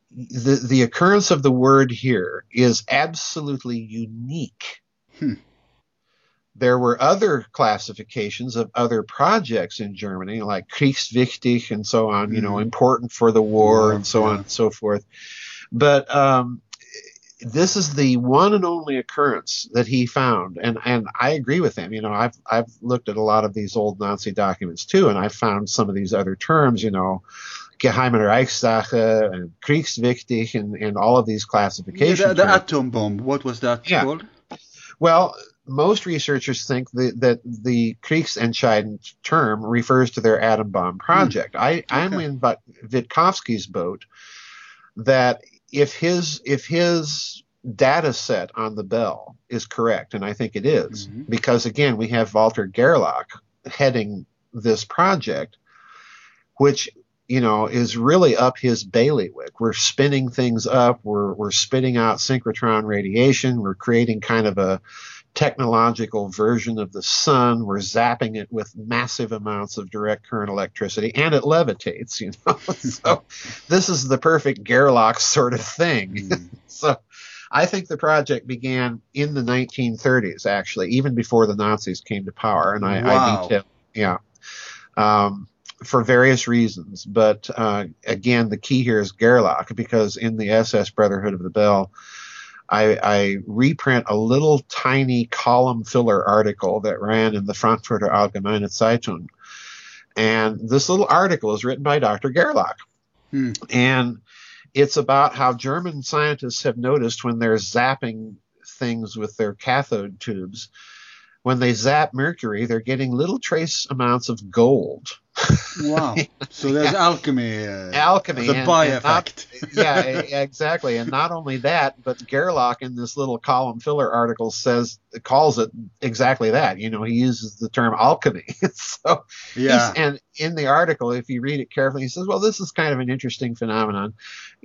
the the occurrence of the word here is absolutely unique. Hmm there were other classifications of other projects in Germany, like Kriegswichtig and so on, you know, mm-hmm. important for the war yeah, and so yeah. on and so forth. But um, this is the one and only occurrence that he found, and and I agree with him. You know, I've I've looked at a lot of these old Nazi documents too, and I found some of these other terms. You know. Geheime Reichssache and Kriegswichtig and, and all of these classifications. Yeah, the, the atom bomb, what was that yeah. called? Well, most researchers think that, that the Kriegsentscheiden term refers to their atom bomb project. Hmm. I, I'm in Vit- Witkowski's boat that if his if his data set on the Bell is correct, and I think it is, Mhm. because again we have Walter Gerlach heading this project, which you know is really up his bailiwick. We're spinning things up. We're we're spitting out synchrotron radiation. We're creating kind of a technological version of the sun. We're zapping it with massive amounts of direct current electricity, and it levitates. You know, so this is the perfect Gerlach sort of thing. Mm. So I think the project began in the 1930s, actually, even before the Nazis came to power. And I, I Wow. detail, yeah, um, for various reasons. But uh, again, the key here is Gerlach, because in the SS Brotherhood of the Bell, I, I reprint a little tiny column filler article that ran in the Frankfurter Allgemeine Zeitung. And this little article is written by Dr. Gerlach. Hmm. And it's about how German scientists have noticed when they're zapping things with their cathode tubes, when they zap mercury, they're getting little trace amounts of gold. Wow. So there's alchemy. Uh, Alchemy The by and not- effect. yeah, exactly. And not only that, but Gerlach in this little column filler article says calls it exactly that. You know, he uses the term alchemy. so yeah. And in the article, if you read it carefully, he says, well, this is kind of an interesting phenomenon.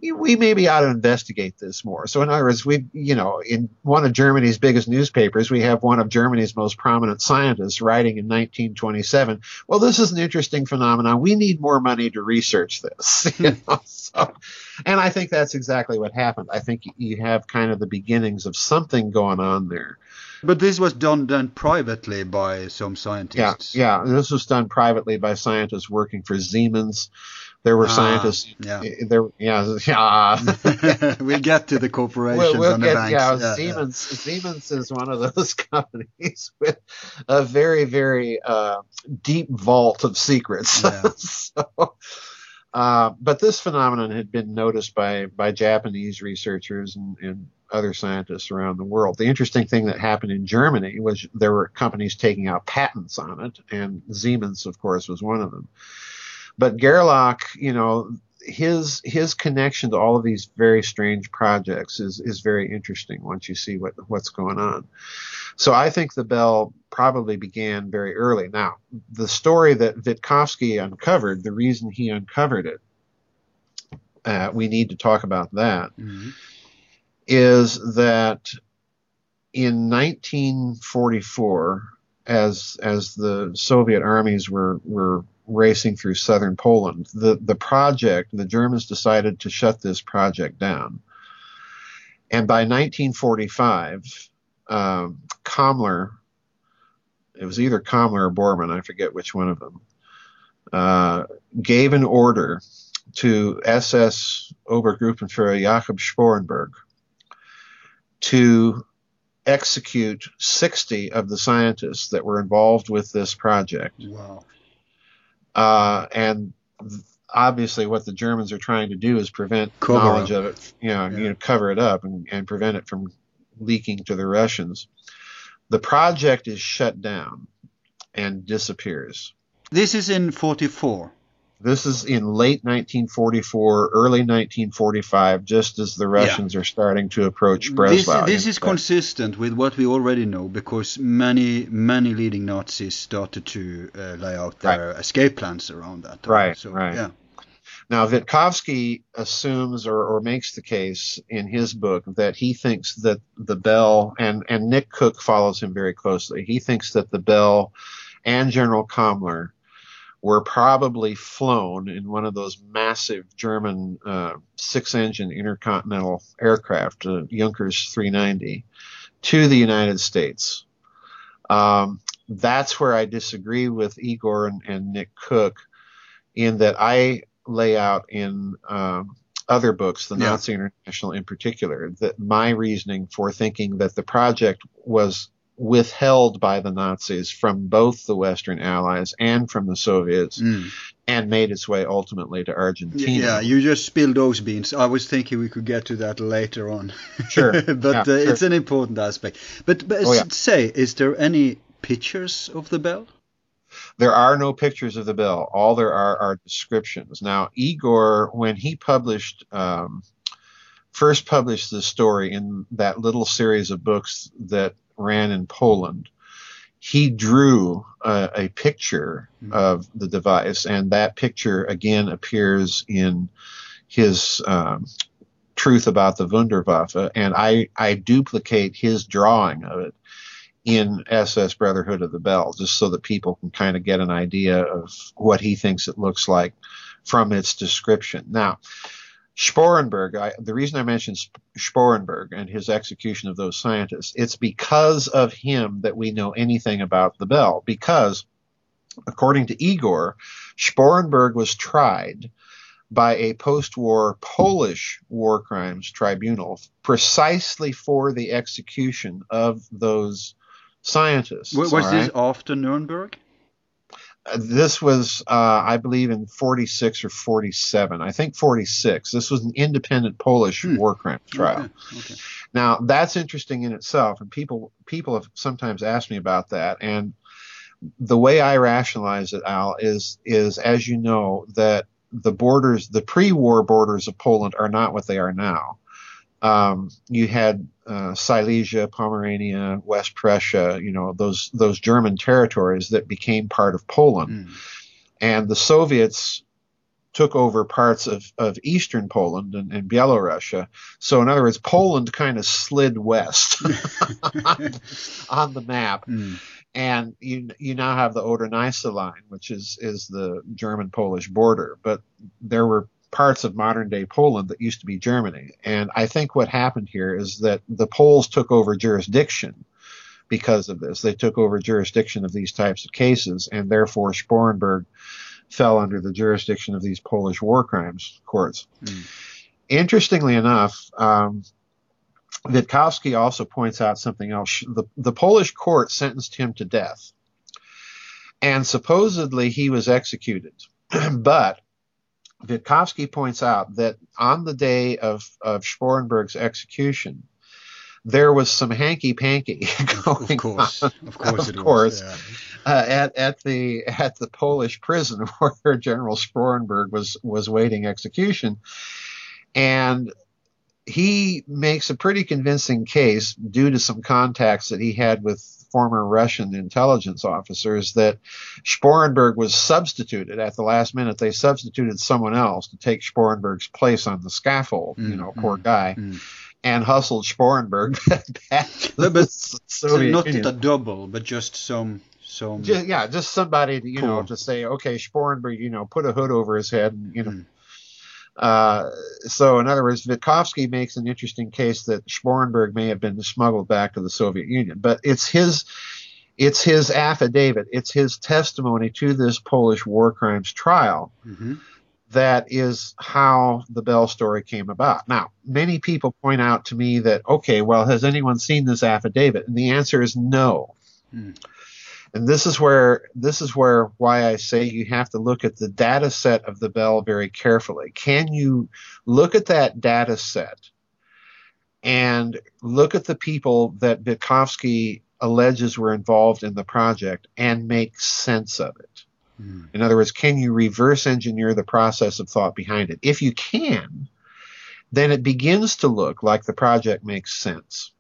We maybe ought to investigate this more. So, in other words, we, you know, in one of Germany's biggest newspapers, we have one of Germany's most prominent scientists writing in 1927, well, this is an interesting phenomenon. We need more money to research this. you hmm. know? so, and I think that's exactly what happened. I think you have kind of the beginnings of something going on there. But this was done done privately by some scientists. Yeah, yeah. This was done privately by scientists working for Siemens. There were Ah, scientists. yeah. There, yeah, yeah. we'll get to the corporations We'll, we'll the get, banks. yeah, Yeah, yeah. Siemens. Siemens is one of those companies with a very, very uh, deep vault of secrets. Yeah. so, uh, but this phenomenon had been noticed by by Japanese researchers and, and other scientists around the world. The interesting thing that happened in Germany was there were companies taking out patents on it, and Siemens, of course, was one of them. But Gerlach, you know, his his connection to all of these very strange projects is is very interesting once you see what what's going on. So I think the bell probably began very early. Now, the story that Witkowski uncovered, the reason he uncovered it, uh, we need to talk about that Mhm. is that in 1944, as as the Soviet armies were were racing through southern Poland, the the project the Germans decided to shut this project down, and by 1945, um, it was either Kammler or Bormann, I forget which one of them, uh, gave an order to SS Obergruppenführer Jakob Sporenberg to execute 60 of the scientists that were involved with this project. Wow. Uh, and obviously, what the Germans are trying to do is prevent Cover knowledge up. of it, you know, Yeah. you know, cover it up and, and prevent it from leaking to the Russians. The project is shut down and disappears. This is in 44. This is in late 1944, early 1945, just as the Russians are starting to approach This, Breslau. this you is consistent with what we already know because many many leading Nazis started to uh, lay out their escape plans around that. time. Right, So, right. Yeah. Now, Witkowski assumes or, or makes the case in his book that he thinks that the Bell, and, and Nick Cook follows him very closely, he thinks that the Bell and General Kammler were probably flown in one of those massive German uh, six engine intercontinental aircraft, uh, Junkers 390, to the United States. Um, that's where I disagree with Igor and, and Nick Cook in that I lay out in um, other books, the Yeah. Nazi International in particular, that my reasoning for thinking that the project was withheld by the Nazis from both the Western Allies and from the Soviets, Mm. and made its way ultimately to Argentina. Yeah, you just spilled those beans. I was thinking we could get to that later on. Sure. but Yeah, uh, sure. it's an important aspect. But, but Oh, yeah. say, is there any pictures of the bell? There are no pictures of the bell. All there are are descriptions. Now, Igor, when he published, um, first published the story in that little series of books that ran in Poland, he drew a, a picture Mhm. of the device, and that picture again appears in his um, Truth About the Wunderwaffe, and I, I duplicate his drawing of it in SS Brotherhood of the Bell, just so that people can kind of get an idea of what he thinks it looks like from its description. Now, Sporenberg, I, the reason I mentioned Sp- Sporenberg and his execution of those scientists, it's because of him that we know anything about the bell. Because, according to Igor, Sporenberg was tried by a post-war Polish war crimes tribunal precisely for the execution of those scientists. Was, was all this after Nuremberg? This was, uh, I believe, in 46 or 47. I think 46. This was an independent Polish Hmm. war crimes trial. Okay, okay. Now that's interesting in itself, and people people have sometimes asked me about that. And the way I rationalize it, Al, is is as you know that the borders, the pre-war borders of Poland, are not what they are now. Um, you had uh, Silesia, Pomerania, West Prussia, you know those those German territories that became part of Poland Mm. and the Soviets took over parts of, of eastern Poland and, and Belarusia. So, in other words, Poland kind of slid west on the map, Mm. and you you now have the Oder-Neisse line, which is is the German-Polish border. But there were parts of modern day Poland that used to be Germany, and I think what happened here is that the Poles took over jurisdiction because of this. They took over jurisdiction of these types of cases, and therefore Sporenberg fell under the jurisdiction of these Polish war crimes courts. Mm. Interestingly enough, um, Witkowski also points out something else. The, the Polish court sentenced him to death, and supposedly he was executed. but Witkowski points out that on the day of, of Sporenberg's execution, there was some hanky panky going Of course, on of course, Of course. was. uh, at at the at the Polish prison where General Sporenberg was was waiting execution, and he makes a pretty convincing case due to some contacts that he had with former Russian intelligence officers that Sporenberg was substituted at the last minute. They substituted someone else to take Sporenberg's place on the scaffold. you Mm, know, poor mm, guy, mm. and hustled Sporenberg back to But- the but So not Union. a double, but just some some. Ju- yeah, just somebody to, you know to say, okay, Sporenberg, you know, put a hood over his head, and, you know. Mm. Uh, so, in other words, Witkowski makes an interesting case that Sporenberg may have been smuggled back to the Soviet Union, but it's his, it's his affidavit, it's his testimony to this Polish war crimes trial Mhm. that is how the Bell story came about. Now, many people point out to me that, okay, well, has anyone seen this affidavit? And the answer is no. Hmm. And this is where this is where why I say you have to look at the data set of the Bell very carefully. Can you look at that data set and look at the people that Witkowski alleges were involved in the project and make sense of it? Mm. In other words, can you reverse engineer the process of thought behind it? If you can, then it begins to look like the project makes sense.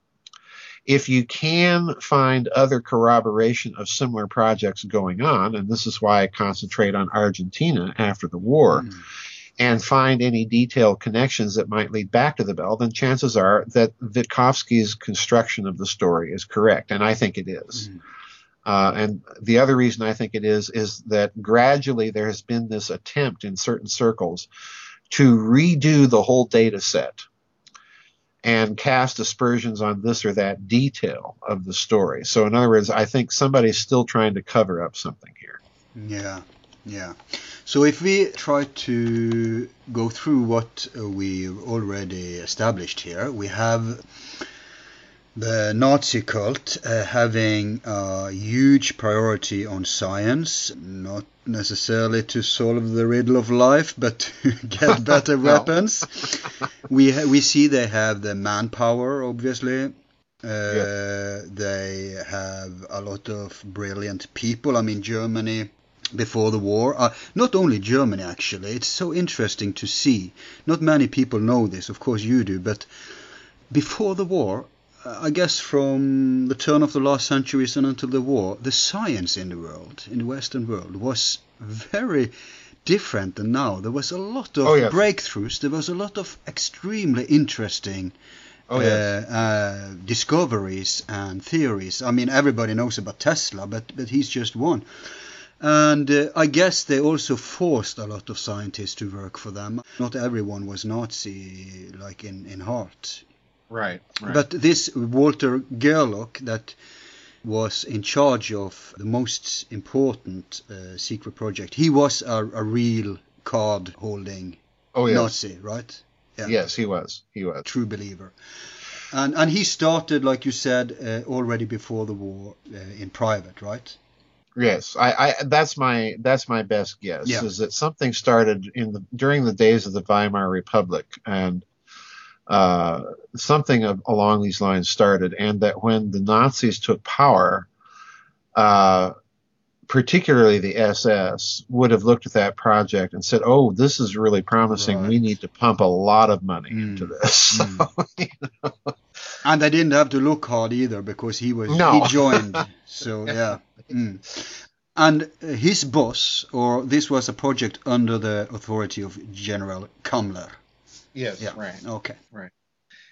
If you can find other corroboration of similar projects going on, and this is why I concentrate on Argentina after the war, Mm. and find any detailed connections that might lead back to the bell, then chances are that Witkowski's construction of the story is correct, and I think it is. Mm. Uh, and the other reason I think it is is that gradually there has been this attempt in certain circles to redo the whole data set and cast aspersions on this or that detail of the story. So, in other words, I think somebody's still trying to cover up something here. Yeah, yeah. So if we try to go through what uh, we already established here, we have the Nazi cult uh, having a huge priority on science, not necessarily to solve the riddle of life, but to get better weapons. we ha- we see they have the manpower, obviously. Uh, They have a lot of brilliant people. I mean, Germany before the war. Uh, not only Germany, actually. It's so interesting to see. Not many people know this, of course you do, but before the war, I guess from the turn of the last centuries and until the war, the science in the world, in the Western world, was very different than now. There was a lot of Oh, yes. breakthroughs. There was a lot of extremely interesting Oh, yes. uh, uh, discoveries and theories. I mean, everybody knows about Tesla, but but he's just one. And uh, I guess they also forced a lot of scientists to work for them. Not everyone was Nazi, like in, in heart. Right. right. But this Walter Gerlach that was in charge of the most important uh, secret project, he was a, a real card holding oh, yes. Nazi, right? Yeah. Yes, he was. He was. True believer. And, and he started, like you said, uh, already before the war uh, in private, right? Yes, I, I that's my that's my best guess Yeah. is that something started in the during the days of the Weimar Republic and uh, something of, along these lines started, and that when the Nazis took power, uh, particularly the SS would have looked at that project and said, "Oh, this is really promising. We need to pump a lot of money Mm. into this." Mm. And they didn't have to look hard either because he was No. he joined. So yeah. Mm. And his boss, or this was a project under the authority of General Kammler. Yes, Yeah. right. Okay. Right.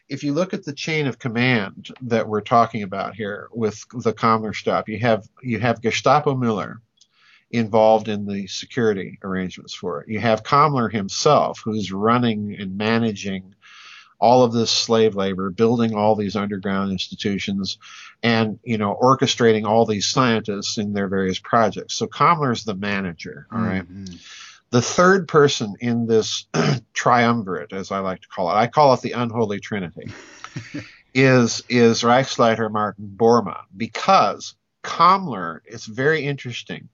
If you look at the chain of command that we're talking about here with the Kammler stop, you have you have Gestapo Müller involved in the security arrangements for it. You have Kammler himself, who's running and managing all of this slave labor, building all these underground institutions, and you know orchestrating all these scientists in their various projects. So Kammler's the manager. All right. Mm-hmm. The third person in this triumvirate, as I like to call it, I call it the unholy trinity, is is Reichsleiter Martin Bormann because Kammler. It's very interesting.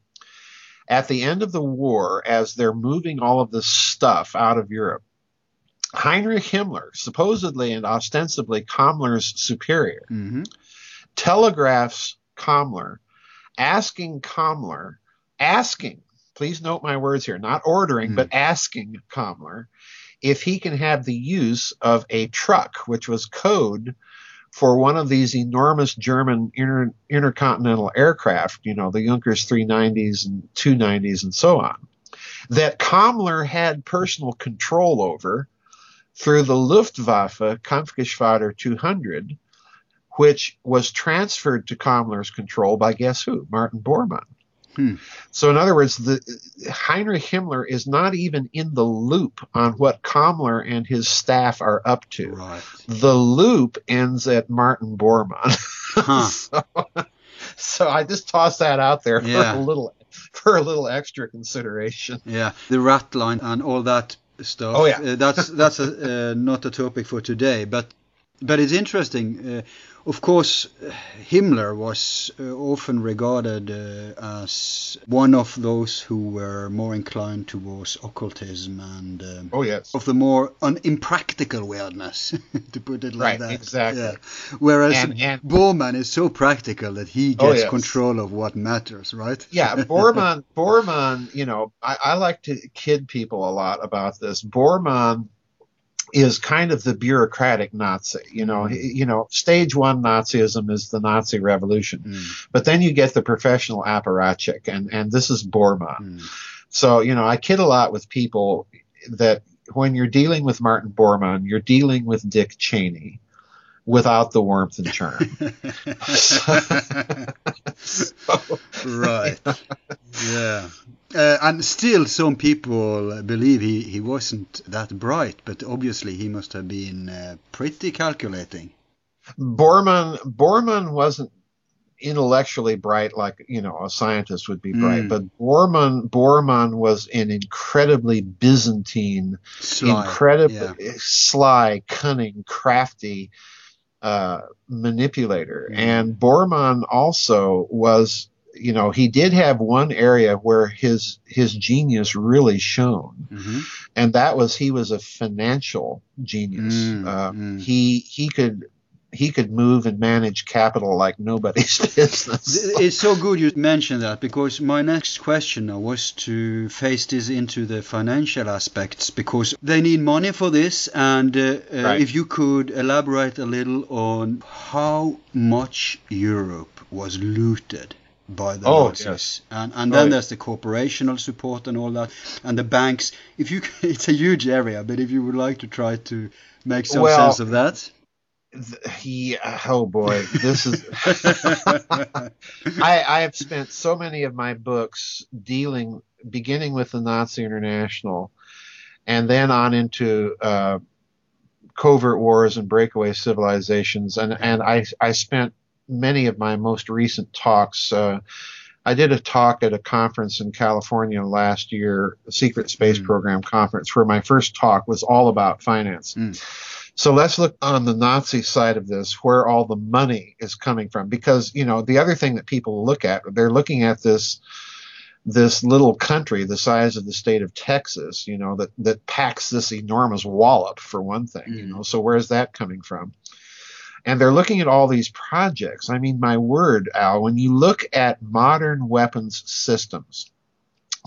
At the end of the war, as they're moving all of this stuff out of Europe, Heinrich Himmler, supposedly and ostensibly Kammler's superior, Mhm. telegraphs Kammler, asking Kammler, asking, please note my words here, not ordering, Mm. but asking Kammler if he can have the use of a truck, which was code for one of these enormous German inter- intercontinental aircraft, you know, the Junkers 390s and 290s and so on, that Kammler had personal control over through the Luftwaffe Kampfgeschwader 200, which was transferred to Kammler's control by guess who? Martin Bormann. Hmm. So, in other words, the Heinrich Himmler is not even in the loop on what Kammler and his staff are up to. Right. The loop ends at Martin Bormann. Huh. so, so I just toss that out there Yeah. for a little for a little extra consideration. Yeah. The rat line and all that stuff. Oh, yeah. Uh, that's that's a, uh, not a topic for today, but but it's interesting. Uh, of course, Himmler was uh, often regarded uh, as one of those who were more inclined towards occultism and um, Oh yes. of the more un- impractical weirdness, to put it like Right, that. exactly. Yeah. Whereas And- and- Bormann is so practical that he Oh, gets yes. control of what matters, right? yeah, Bormann, Bormann, you know, I, I like to kid people a lot about this. Bormann is kind of the bureaucratic Nazi. You know, he, you know, stage one Nazism is the Nazi revolution, Mm, but then you get the professional apparatchik, and and this is Bormann. mm. So, you know, I kid a lot with people that when you're dealing with Martin Bormann, you're dealing with Dick Cheney without the warmth and charm. So- right. Yeah. Uh, and still, some people believe he, he wasn't that bright, but obviously he must have been uh, pretty calculating. Bormann Bormann wasn't intellectually bright like you know a scientist would be bright, Mm. but Bormann Bormann was an incredibly Byzantine, Sly. incredibly Yeah. sly, cunning, crafty uh, manipulator. And Bormann also was, you know, he did have one area where his his genius really shone, Mhm. and that was he was a financial genius. Mm, uh, mm. He he could he could move and manage capital like nobody's business. It's so good you mentioned that because my next question was to face this into the financial aspects because they need money for this. And uh, uh, Right. if you could elaborate a little on how much Europe was looted by the Oh, Nazis, yes. and and Oh, then yeah. there's the corporational support and all that, and the banks. If you, it's a huge area, but if you would like to try to make some Well, sense of that. He oh boy, this is I, I have spent so many of my books dealing, beginning with the Nazi International, and then on into uh, covert wars and breakaway civilizations, and and I I spent many of my most recent talks. Uh, I did a talk at a conference in California last year, a secret space Mm. program conference, where my first talk was all about finance. Mm. So let's look on the Nazi side of this, where all the money is coming from. Because, you know, the other thing that people look at, they're looking at this this little country the size of the state of Texas, you know, that, that packs this enormous wallop for one thing, you Mhm. know. So where's that coming from? And they're looking at all these projects. I mean, my word, Al, when you look at modern weapons systems,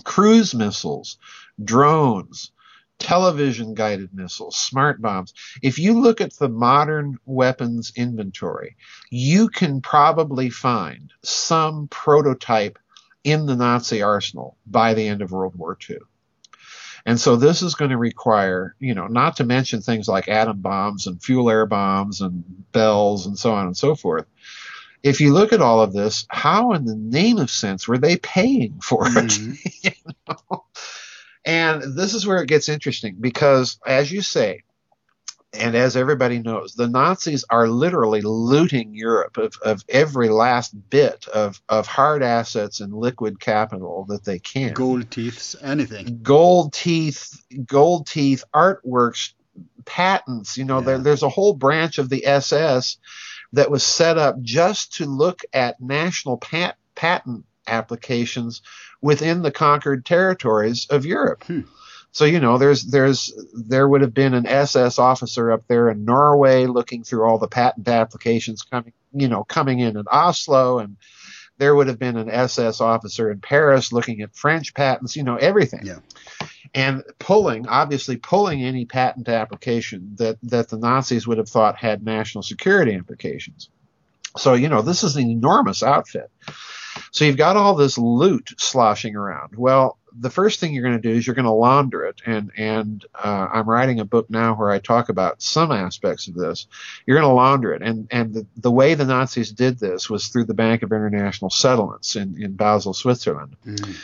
cruise missiles, drones, television guided missiles, smart bombs. If you look at the modern weapons inventory, you can probably find some prototype in the Nazi arsenal by the end of World War II. And so this is going to require, you know, not to mention things like atom bombs and fuel air bombs and bells and so on and so forth. If you look at all of this, how in the name of sense were they paying for it? Mhm. you know? And this is where it gets interesting because, as you say, and as everybody knows, the Nazis are literally looting Europe of, of every last bit of, of hard assets and liquid capital that they can. Gold teeth, anything. Gold teeth, gold teeth, artworks, patents. You know, Yeah. there, there's a whole branch of the SS that was set up just to look at national pat, patent applications within the conquered territories of Europe. Hmm. So you know, there's there's there would have been an SS officer up there in Norway looking through all the patent applications coming, you know, coming in in Oslo, and there would have been an SS officer in Paris looking at French patents, you know, everything. Yeah. And pulling, obviously pulling any patent application that that the Nazis would have thought had national security implications. So you know, this is an enormous outfit. So you've got all this loot sloshing around. Well, the first thing you're going to do is you're going to launder it, and and uh, I'm writing a book now where I talk about some aspects of this. You're going to launder it, and and the, the way the Nazis did this was through the Bank of International Settlements in in Basel, Switzerland. Mhm.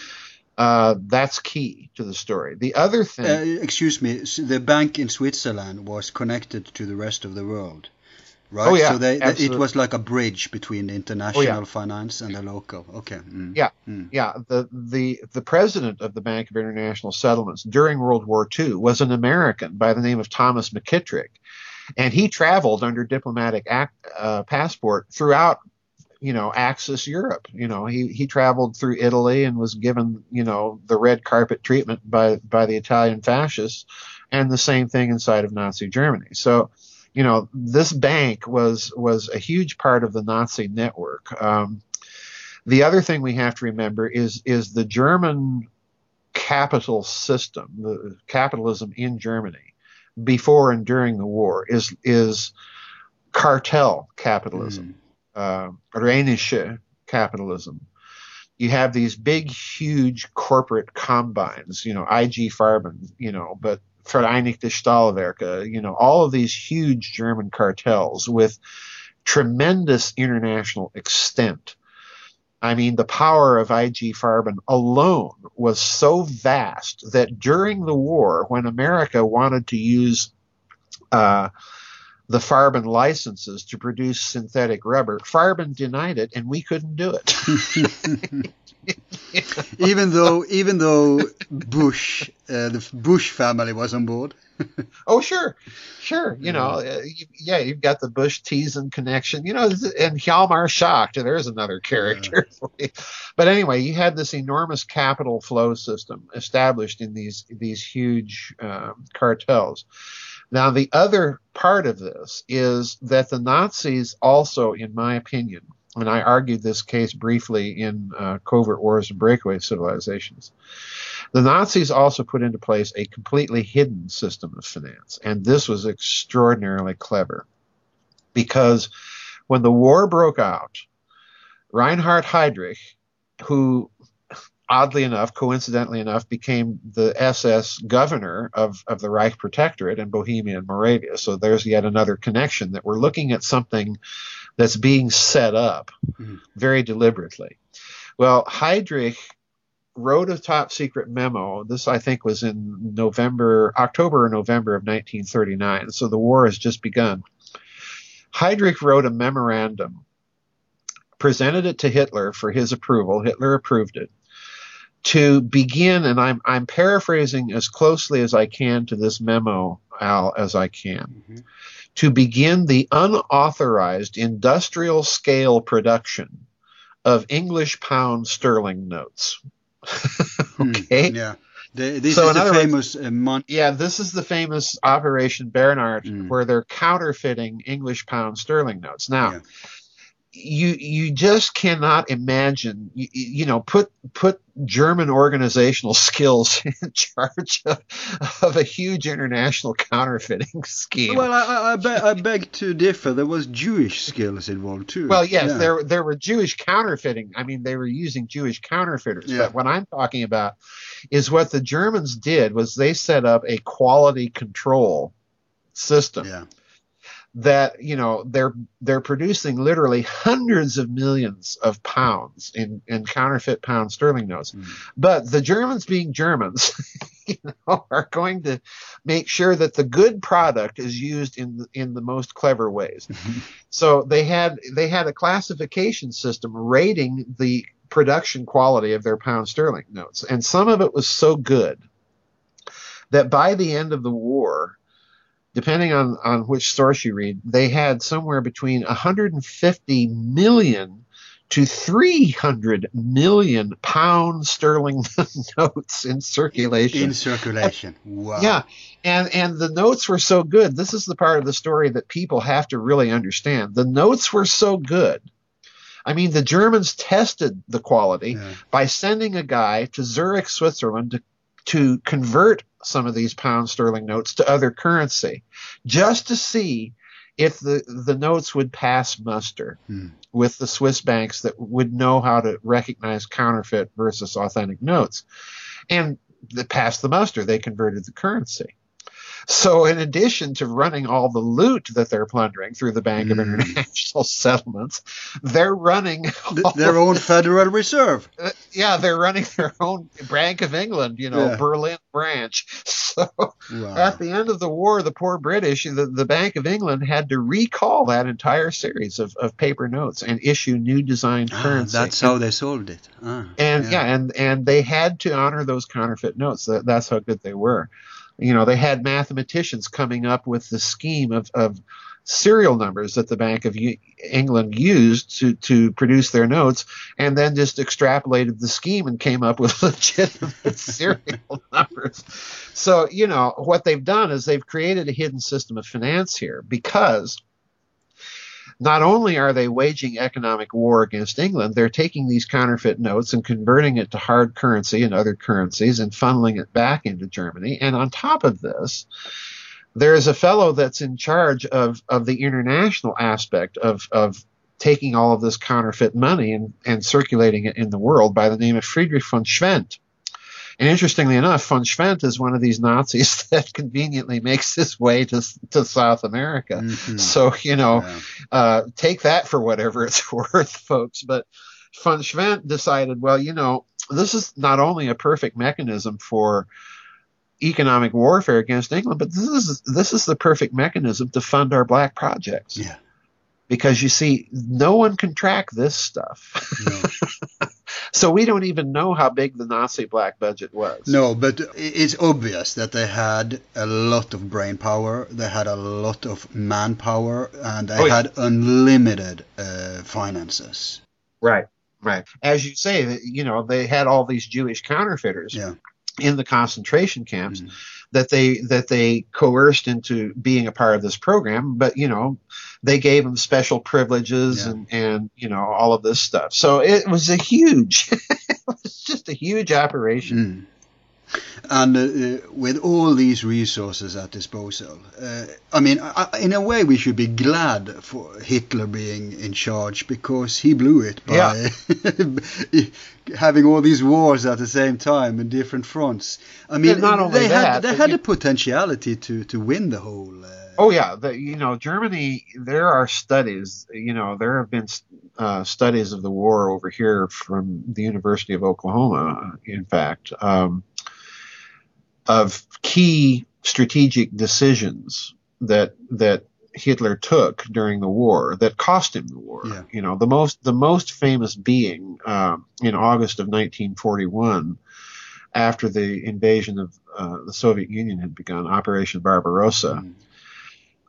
Uh, that's key to the story. The other thing, Uh, excuse me, the bank in Switzerland was connected to the rest of the world, right? Oh, yeah, so they, th- it was like a bridge between international yeah. finance and the local. Okay. mm, Yeah. mm. yeah, the the the president of the Bank of International Settlements during World War II was an American by the name of Thomas McKittrick, and he traveled under diplomatic act, uh, passport throughout, you know, Axis Europe. You know, he he traveled through Italy and was given, you know, the red carpet treatment by by the Italian fascists, and the same thing inside of Nazi Germany. So. You know, this bank was was a huge part of the Nazi network. Um, the other thing we have to remember is is the German capital system, the capitalism in Germany, before and during the war, is is cartel capitalism, uh, Rheinische capitalism. You have these big, huge corporate combines, you know, IG Farben, you know, but Vereinigte Stahlwerke, you know, all of these huge German cartels with tremendous international extent. I mean, the power of IG Farben alone was so vast that during the war, when America wanted to use uh, the Farben licenses to produce synthetic rubber, Farben denied it, and we couldn't do it. even though even though Bush, uh, the Bush family was on board. oh, sure, sure. You know, uh, you, yeah, you've got the Bush Thyssen connection. You know, and Hjalmar Schacht. There's another character. Yeah. but anyway, you had this enormous capital flow system established in these these huge um, cartels. Now, the other part of this is that the Nazis also, in my opinion, and I argued this case briefly in uh, Covert Wars and Breakaway Civilizations. The Nazis also put into place a completely hidden system of finance, and this was extraordinarily clever because when the war broke out, Reinhard Heydrich, who oddly enough, coincidentally enough, became the SS governor of, of the Reich Protectorate in Bohemia and Moravia. So there's yet another connection that we're looking at something that's being set up mm-hmm. very deliberately. Well, Heydrich wrote a top secret memo. This, I think, was in November, October or November of 1939. So the war has just begun. Heydrich wrote a memorandum, presented it to Hitler for his approval. Hitler approved it to begin, and I'm, I'm paraphrasing as closely as I can to this memo, Al, as I can, mm-hmm. to begin the unauthorized industrial scale production of English pound sterling notes. okay? Mm, yeah. The, this so is the famous words, uh, mon- Yeah, this is the famous Operation Bernhard, mm. where they're counterfeiting English pound sterling notes. Now, yeah you you just cannot imagine you, you, know put put German organizational skills in charge of, of a huge international counterfeiting scheme. Well, I, I, beg, I beg to differ. There was Jewish skills involved too. Well, yes, yeah. there there were Jewish counterfeiting. I mean, they were using Jewish counterfeiters. Yeah. But what I'm talking about is what the Germans did was they set up a quality control system. Yeah that you know they're they're producing literally hundreds of millions of pounds in in counterfeit pound sterling notes. Mm. but the germans being germans you know are going to make sure that the good product is used in the, in the most clever ways. So they had they had a classification system rating the production quality of their pound sterling notes. And some of it was so good that by the end of the war depending on, on which source you read, they had somewhere between 150 million to 300 million pound sterling notes in circulation. In circulation. Wow. Yeah. And, and the notes were so good. This is the part of the story that people have to really understand. The notes were so good. I mean, the Germans tested the quality yeah. by sending a guy to Zurich, Switzerland to to convert some of these pound sterling notes to other currency just to see if the, the notes would pass muster hmm. with the Swiss banks that would know how to recognize counterfeit versus authentic notes. And they passed the muster. They converted the currency. So, in addition to running all the loot that they're plundering through the Bank mm. of hmm. International Settlements, they're running their own Federal Reserve. Uh, yeah, they're running their own Bank of England, you know, yeah. Berlin branch. So, wow. at the end of the war, the poor British, the, the Bank of England had to recall that entire series of, of paper notes and issue new designed ah, currency. That's how they solved it. Ah, and yeah. yeah, and and they had to honor those counterfeit notes. That, that's how good they were you know, they had mathematicians coming up with the scheme of, of serial numbers that the Bank of England used to, to produce their notes, and then just extrapolated the scheme and came up with legitimate serial numbers. So, you know, what they've done is they've created a hidden system of finance here because not only are they waging economic war against England, they're taking these counterfeit notes and converting it to hard currency and other currencies and funneling it back into Germany. And on top of this, there is a fellow that's in charge of, of the international aspect of, of taking all of this counterfeit money and, and circulating it in the world by the name of Friedrich von Schwendt. And interestingly enough, von Schwendt is one of these Nazis that conveniently makes his way to, to South America. Mm-hmm. So, you know, yeah. uh, take that for whatever it's worth, folks. But von Schwendt decided, well, you know, this is not only a perfect mechanism for economic warfare against England, but this is this is the perfect mechanism to fund our black projects. Yeah. Because you see, no one can track this stuff. No. So we don't even know how big the Nazi black budget was. No, but it's obvious that they had a lot of brain power, they had a lot of manpower, and they Oh, yeah. had unlimited uh, finances. Right. Right. As you say, you know, they had all these Jewish counterfeiters Yeah. in the concentration camps Mhm. That they that they coerced into being a part of this program, but you know, they gave them special privileges Yeah. and and you know all of this stuff. So it was a huge, it was just a huge operation. Mm. And uh, uh, with all these resources at disposal, uh, I mean, I, in a way, we should be glad for Hitler being in charge because he blew it by having all these wars at the same time in different fronts. I mean, they that, had they had you- the potentiality to to win the whole. Uh, Oh yeah, the, you know Germany. There are studies. You know there have been uh, studies of the war over here from the University of Oklahoma. In fact, um, of key strategic decisions that that Hitler took during the war that cost him the war. Yeah. You know the most the most famous being um, in August of 1941 after the invasion of uh, the Soviet Union had begun, Operation Barbarossa mm,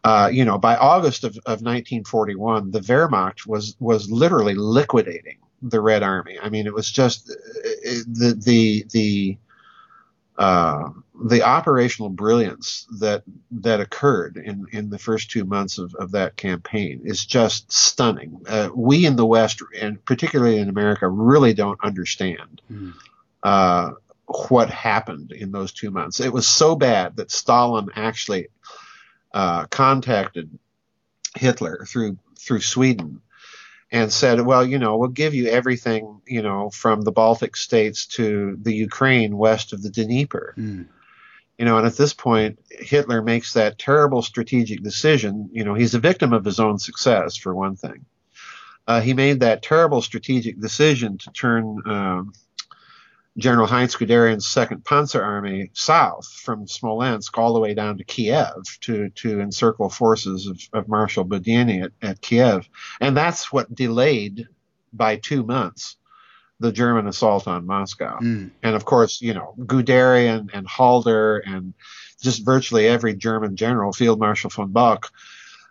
uh, you know, by August of, of 1941, the Wehrmacht was was literally liquidating the Red Army. I mean, it was just uh, the the the uh, the operational brilliance that that occurred in, in the first two months of, of that campaign is just stunning. Uh, we in the West, and particularly in America, really don't understand mm. uh, what happened in those two months. It was so bad that Stalin actually uh, contacted Hitler through through Sweden and said, "Well, you know, we'll give you everything, you know, from the Baltic states to the Ukraine west of the Dnieper." Mm. You know, and at this point, Hitler makes that terrible strategic decision. You know, he's a victim of his own success, for one thing. Uh, he made that terrible strategic decision to turn um, General Heinz Guderian's Second Panzer Army south from Smolensk all the way down to Kiev to to encircle forces of, of Marshal Budyonny at, at Kiev, and that's what delayed by two months the German assault on Moscow Mm. and of course, you know, Guderian and Halder and just virtually every German general, Field Marshal von Bock,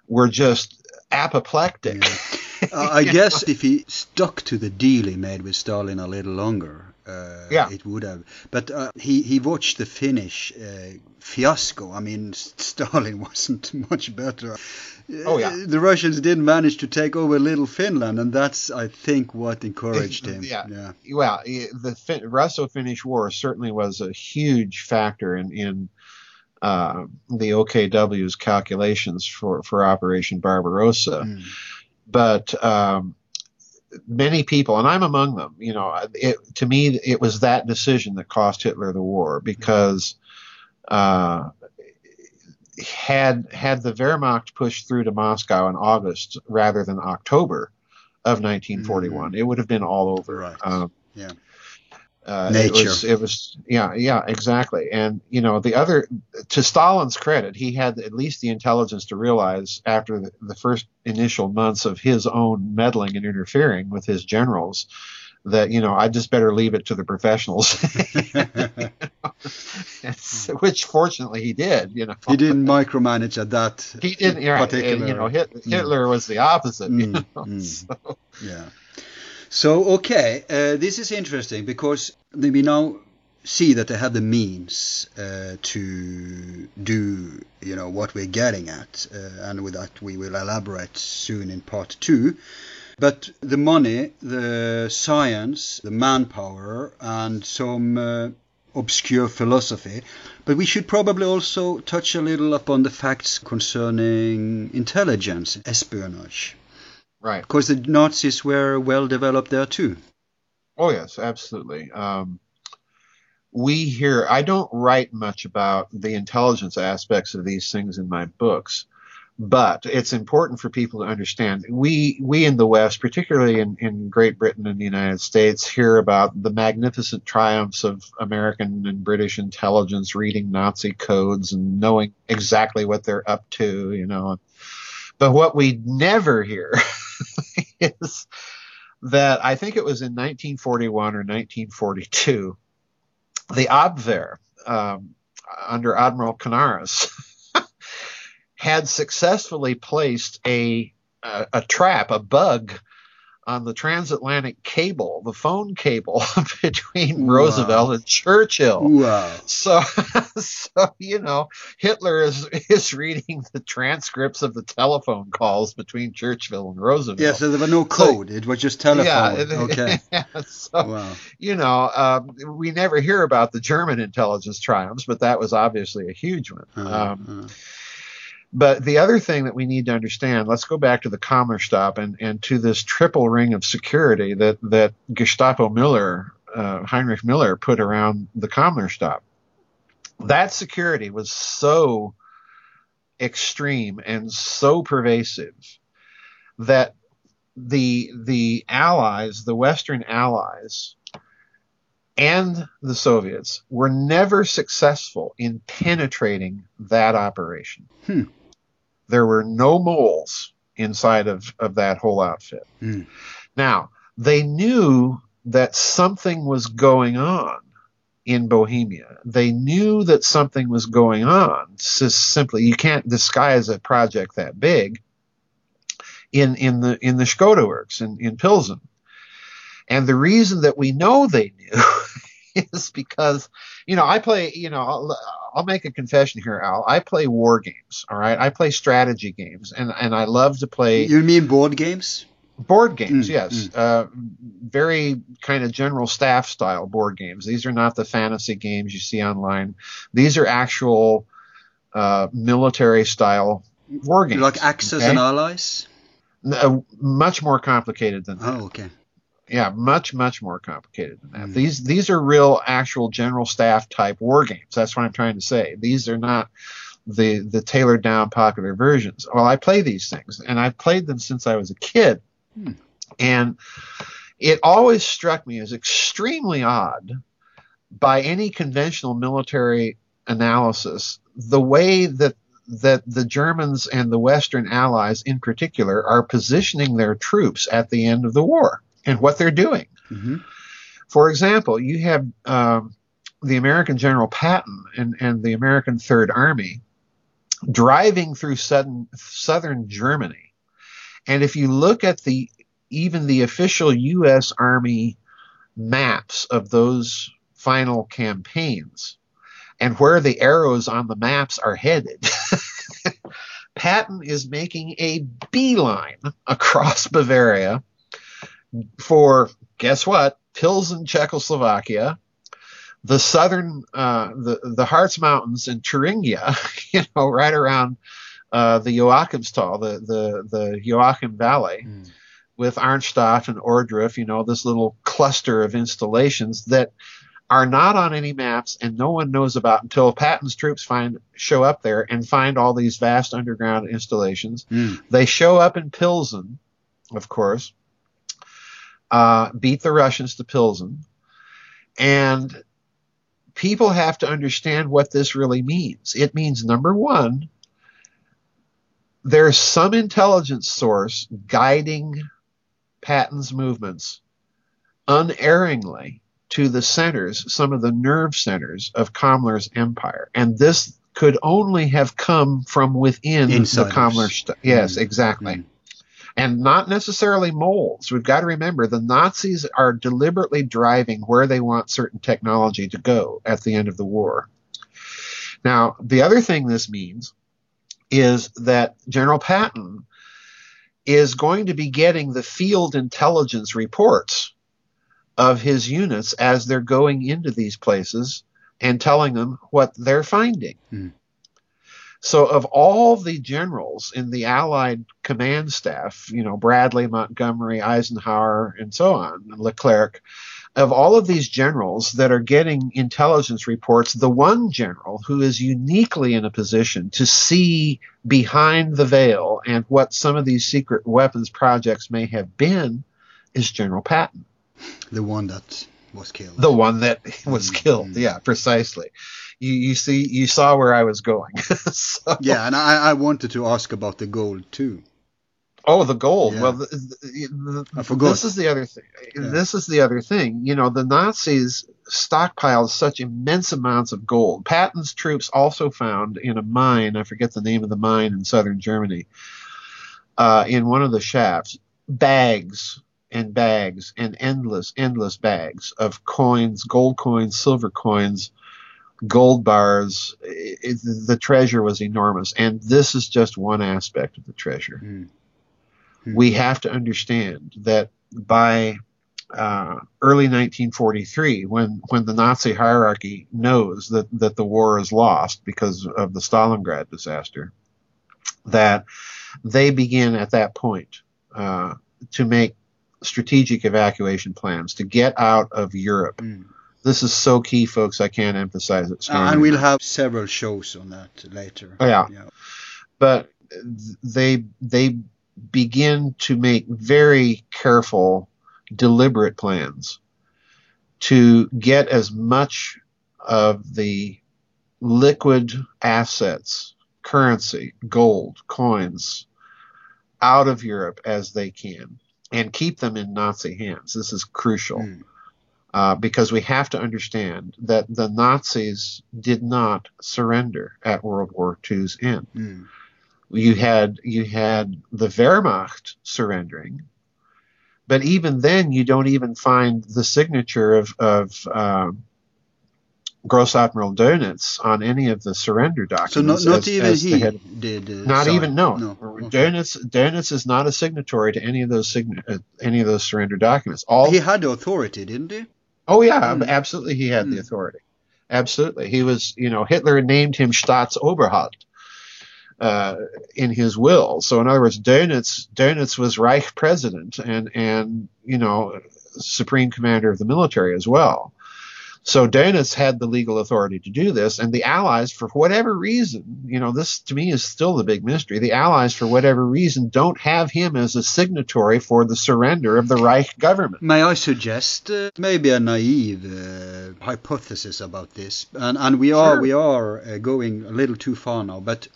were just apoplectic. Yeah. Uh, I guess if he stuck to the deal he made with Stalin a little longer, uh, Yeah. it would have. But uh, he he watched the Finnish uh, fiasco. I mean, Stalin wasn't much better. Oh, yeah. Uh, the Russians did manage to take over little Finland, and that's I think what encouraged him. Yeah. yeah. well, the fin- Russo-Finnish War certainly was a huge factor in in uh, the OKW's calculations for for Operation Barbarossa. Mm. but um, many people, and I'm among them, you know, it, to me, it was that decision that cost Hitler the war because uh, had had the Wehrmacht pushed through to Moscow in August rather than October of 1941, it would have been all over. Right. Um, Yeah. Uh, Nature. It was, it was, yeah, yeah, exactly. And you know, the other, to Stalin's credit, he had at least the intelligence to realize after the, the first initial months of his own meddling and interfering with his generals that you know I just better leave it to the professionals, It's- which fortunately he did. You know, he didn't micromanage at that. He didn't. Right, particular. you know, Hit, Hitler was the opposite. you Mm, know, mm. so- Yeah. So okay, uh, this is interesting because we now see that they have the means uh, to do, you know, what we're getting at, uh, and with that we will elaborate soon in part two. But the money, the science, the manpower, and some uh, obscure philosophy. But we should probably also touch a little upon the facts concerning intelligence, espionage. Right. Because the Nazis were well developed there too. Oh yes, absolutely. Um, we hear. I don't write much about the intelligence aspects of these things in my books, but it's important for people to understand. We we in the West, particularly in, in Great Britain and the United States, hear about the magnificent triumphs of American and British intelligence, reading Nazi codes and knowing exactly what they're up to. You know, but what we never hear is that I think it was in 1941 or 1942, the Abwehr um, under Admiral Canaris had successfully placed a, a, a trap, a bug on the transatlantic cable, the phone cable between Wow. Roosevelt and Churchill. Wow. So, so you know, Hitler is is reading the transcripts of the telephone calls between Churchill and Roosevelt. Yeah, so there was no code. it was just telephone. Yeah, it- okay. so Wow. you know, um, we never hear about the German intelligence triumphs, but that was obviously a huge one. Uh, Um, uh, but the other thing that we need to understand, let's go back to the Kammlerstab and, and to this triple ring of security that, that Gestapo Müller, uh, Heinrich Müller, put around the Kammlerstab. That security was so extreme and so pervasive that the the allies, the Western allies, and the Soviets were never successful in penetrating that operation. Hmm. There were no moles inside of, of that whole outfit. Hmm. Now, they knew that something was going on in Bohemia. They knew that something was going on. Simply, you can't disguise a project that big in, in the, in the Skoda works in, in Pilsen. And the reason that we know they knew is because, you know, I play, you know, I'll, I'll make a confession here, Al. I play war games, all right? I play strategy games, and, and I love to play You mean board games? board games, Mm, yes. Uh, very kind of general staff style board games. These are not the fantasy games you see online. These are actual uh, military style war games. Like Axis okay? and Allies? N- uh, much more complicated than that. Oh, okay. Yeah, much much more complicated than that. Mm. These these are real actual general staff type war games. That's what I'm trying to say. These are not the the tailored down popular versions. Well, I play these things and I've played them since I was a kid. Hmm. And it always struck me as extremely odd by any conventional military analysis the way that that the Germans and the Western allies in particular are positioning their troops at the end of the war and what they're doing. hmm For example, you have um, the American General Patton and, and the American Third Army driving through southern, southern Germany. And if you look at the even the official U.S. Army maps of those final campaigns and where the arrows on the maps are headed, Patton is making a beeline across Bavaria for guess what? Pilsen, Czechoslovakia, the southern, uh, the the Harz Mountains in Thuringia, you know, right around uh, the Joachimsthal, the the the Joachim Valley, Mm. with Arnstadt and Ohrdruf, you know, this little cluster of installations that are not on any maps and no one knows about until Patton's troops find show up there and find all these vast underground installations. Mm. They show up in Pilsen, of course, uh, beat the Russians to Pilsen, and people have to understand what this really means. It means number one, there's some intelligence source guiding Patton's movements unerringly to the centers, some of the nerve centers of Kammler's empire. And this could only have come from within Insiders. the Kammler. St- yes, Mm. exactly. Mm. And not necessarily moles. We've got to remember the Nazis are deliberately driving where they want certain technology to go at the end of the war. Now, the other thing this means is that General Patton is going to be getting the field intelligence reports of his units as they're going into these places and telling them what they're finding. Hmm. So, of all the generals in the Allied command staff, you know, Bradley, Montgomery, Eisenhower, and so on, and Leclerc, of all of these generals that are getting intelligence reports, the one general who is uniquely in a position to see behind the veil and what some of these secret weapons projects may have been is General Patton, The one that was killed. the one that was Mm, killed. Yeah, precisely. You, you see, you saw where I was going. so, yeah, and I, I wanted to ask about the gold too. Oh, the gold. Yeah. Well, the, the, forgot. this is the other thing. Yeah. This is the other thing. You know, the Nazis stockpiled such immense amounts of gold. Patton's troops also found in a mine, I forget the name of the mine in southern Germany, uh, in one of the shafts, bags and bags and endless, endless bags of coins, gold coins, silver coins, gold bars. It, it- the treasure was enormous. And this is just one aspect of the treasure Mm. we have to understand that by uh, early 1943, when when the Nazi hierarchy knows that that the war is lost because of the Stalingrad disaster, that they begin at that point uh, to make strategic evacuation plans to get out of Europe. Mm. This is so key, folks. I can't emphasize it strongly. and we'll have several shows on that later. Oh, yeah. yeah. but they they begin to make very careful deliberate plans to get as much of the liquid assets currency gold coins out of Europe as they can and keep them in Nazi hands this is crucial Mm. Uh, because we have to understand that the Nazis did not surrender at World War II's end Mm. you had you had the Wehrmacht surrendering, but even then you don't even find the signature of of um, Grossadmiral Dönitz on any of the surrender So documents. not, not as- even as he head- did. Uh, not sign. even no. No. Okay. Dönitz Dönitz is not a signatory to any of those sign- uh, any of those surrender documents. All He had authority, didn't he? Oh yeah, Mm. absolutely. He had the Mm. authority. Absolutely, he was. You know, Hitler named him Staatsoberhaupt uh, in his will. So in other words, Dönitz Dönitz was Reich president and and you know supreme commander of the military as well. So Dönitz had the legal authority to do this, and the Allies, for whatever reason, you know, this to me is still the big mystery. The Allies, for whatever reason, don't have him as a signatory for the surrender of the Reich government. May I suggest uh, maybe a naive uh, hypothesis about this, and and we are Sure. we are uh, going a little too far now, but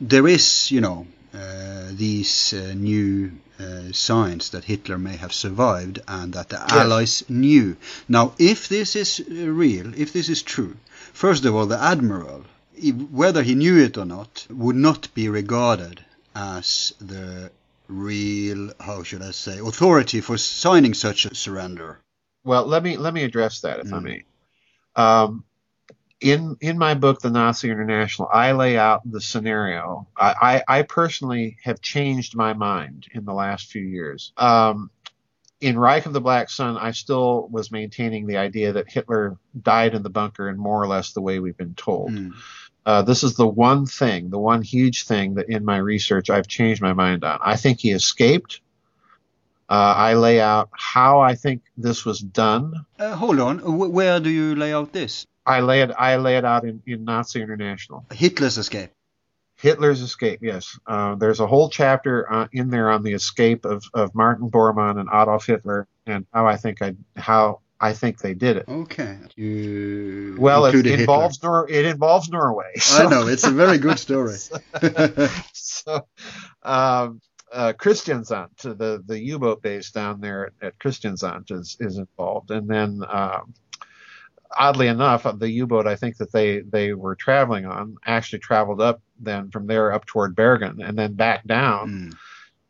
there is you know uh, these uh, new uh, signs that Hitler may have survived and that the Allies knew. Now, if this is uh, real, if this is true, first of all, the admiral, whether he knew it or not, would not be regarded as the real, how should I say, authority for signing such a surrender. Well, let me let me address that if I Mm. may. Um, in in my book, The Nazi International, I lay out the scenario. I, I, I personally have changed my mind in the last few years. Um, in Reich of the Black Sun, I still was maintaining the idea that Hitler died in the bunker in more or less the way we've been told. Mm. Uh, this is the one thing, the one huge thing that in my research I've changed my mind on. I think he escaped. Uh, I lay out how I think this was done. Uh, hold on, Wh- where do you lay out this? I lay it. I lay it out in, in Nazi International. Hitler's escape. Hitler's escape. Yes, uh, there's a whole chapter uh, in there on the escape of, of Martin Bormann and Adolf Hitler and how I think I how I think they did it. Okay. You Well, it involves Nor- it involves Norway. I know it's a very good story. so, um, uh, Kristiansand, the the U-boat base down there at, at Kristiansand is is involved, and then um, oddly enough, the U-boat I think that they they were traveling on actually traveled up then from there up toward Bergen and then back down Mm.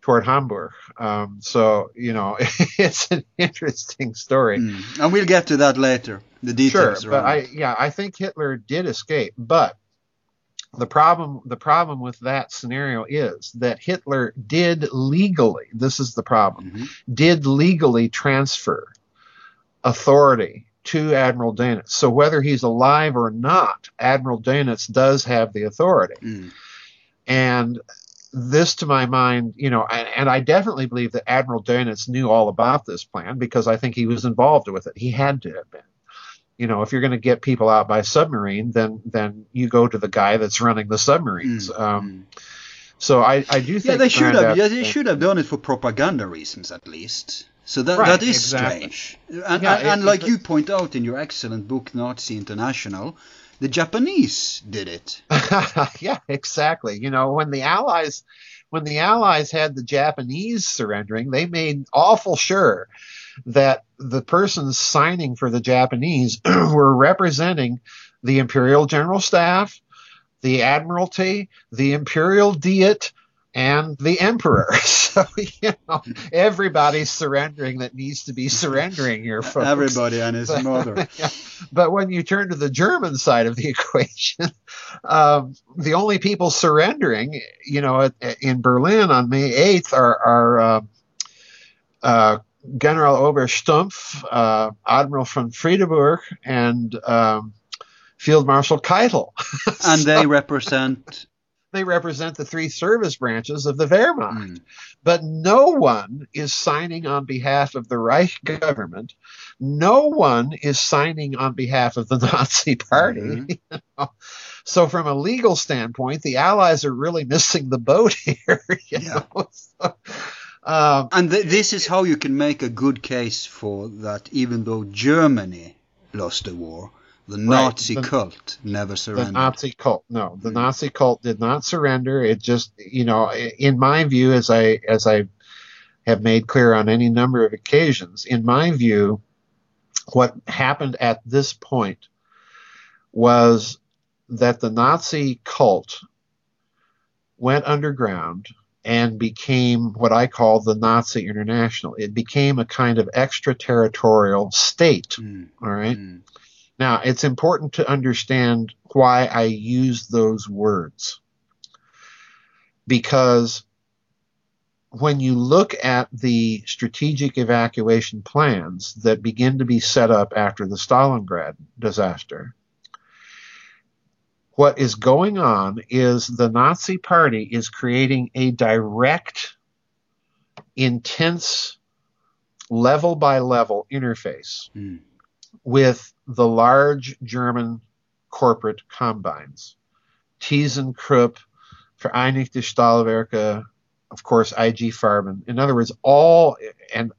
toward Hamburg. Um, so you know, it's an interesting story. Mm. And we'll get to that later. The details, Sure, but I yeah, I think Hitler did escape, but the problem the problem with that scenario is that Hitler did legally, this is the problem, Mhm. did legally transfer authority to Admiral Dönitz. So whether he's alive or not, Admiral Dönitz does have the authority. Mm. And this, to my mind, you know, and, and I definitely believe that Admiral Dönitz knew all about this plan because I think he was involved with it. He had to have been. You know, if you're going to get people out by submarine, then then you go to the guy that's running the submarines. Mm. Um, so I, I do think yeah, they should have. Yeah, they should have done it for propaganda reasons at least. So that Right, that is exactly. strange. And, Yeah, and, it- like it- you point out in your excellent book Nazi International, the Japanese did it. yeah, exactly. You know, when the Allies when the Allies had the Japanese surrendering, they made awful sure that the persons signing for the Japanese were representing the Imperial General Staff, the Admiralty, the Imperial Diet, and the Emperor. So, you know, everybody's surrendering that needs to be surrendering here, folks. Everybody and his mother. Yeah. But when you turn to the German side of the equation, um, the only people surrendering, you know, at, in Berlin on May 8th are, are uh, uh, Generaloberst Stumpff, uh, Admiral von Friedeburg, and um, Field Marshal Keitel. And they represent. They represent the three service branches of the Wehrmacht. Mm. But no one is signing on behalf of the Reich government. No one is signing on behalf of the Nazi Party. Mhm. you know. So, from a legal standpoint, the Allies are really missing the boat here. Yeah. So, um, And th- this is how you can make a good case for that even though Germany lost the war, the Nazi the- cult never surrendered. the. Nazi cult. No, the. Nazi cult did not surrender. It just, you know, in my view, as I as I have made clear on any number of occasions, in my view, what happened at this point was that the Nazi cult went underground and became what I call the Nazi International. It became a kind of extraterritorial state. Mm, All right. mm, Now, it's important to understand why I use those words. Because when you look at the strategic evacuation plans that begin to be set up after the Stalingrad disaster, what is going on is the Nazi Party is creating a direct, intense, level by level interface mm. with the large German corporate combines. ThyssenKrupp, Vereinigte Stahlwerke, of course, IG Farben. In other words, all, and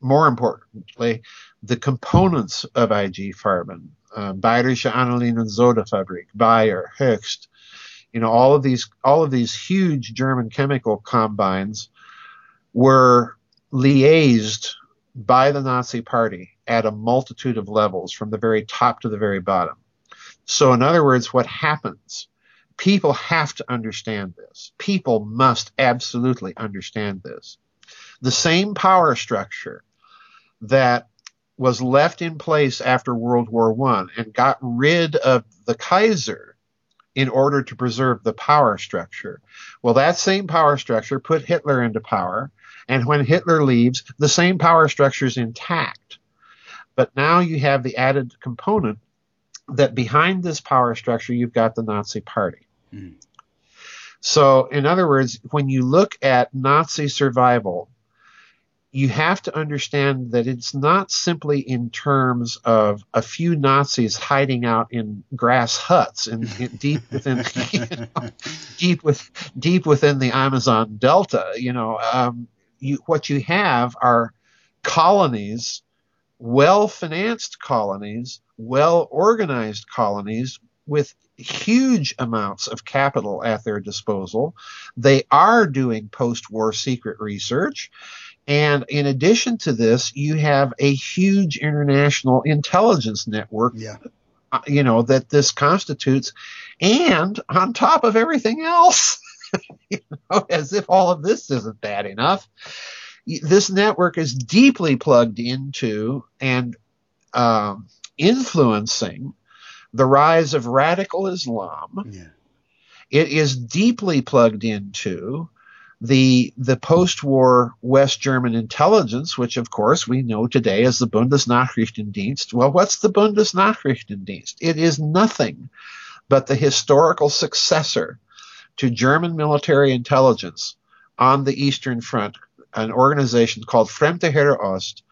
more importantly, the components of IG Farben, uh, Bayerische Aniline und Soda Fabrik, Bayer, Höchst, you know, all of these, all of these huge German chemical combines were liaised by the Nazi Party at a multitude of levels, from the very top to the very bottom. So, in other words, what happens? People have to understand this. People must absolutely understand this. The same power structure that was left in place after World War I and got rid of the Kaiser in order to preserve the power structure. Well, that same power structure put Hitler into power, and when Hitler leaves, the same power structure is intact. But now you have the added component that behind this power structure, you've got the Nazi Party. Mm. So, in other words, when you look at Nazi survival, you have to understand that it's not simply in terms of a few Nazis hiding out in grass huts in, in deep within you know, deep with deep within the Amazon Delta. You know, um, you, what you have are colonies, well financed colonies, well organized colonies with huge amounts of capital at their disposal. They are doing post war secret research. And in addition to this, you have a huge international intelligence network, Yeah. uh, you know, that this constitutes. And on top of everything else, you know, as if all of this isn't bad enough, this network is deeply plugged into and um, influencing the rise of radical Islam. Yeah. It is deeply plugged into the the post-war West German intelligence, which of course we know today as the Bundesnachrichtendienst. Well, what's the Bundesnachrichtendienst? It is nothing but the historical successor to German military intelligence on the Eastern Front, an organization called Fremde Heere Ost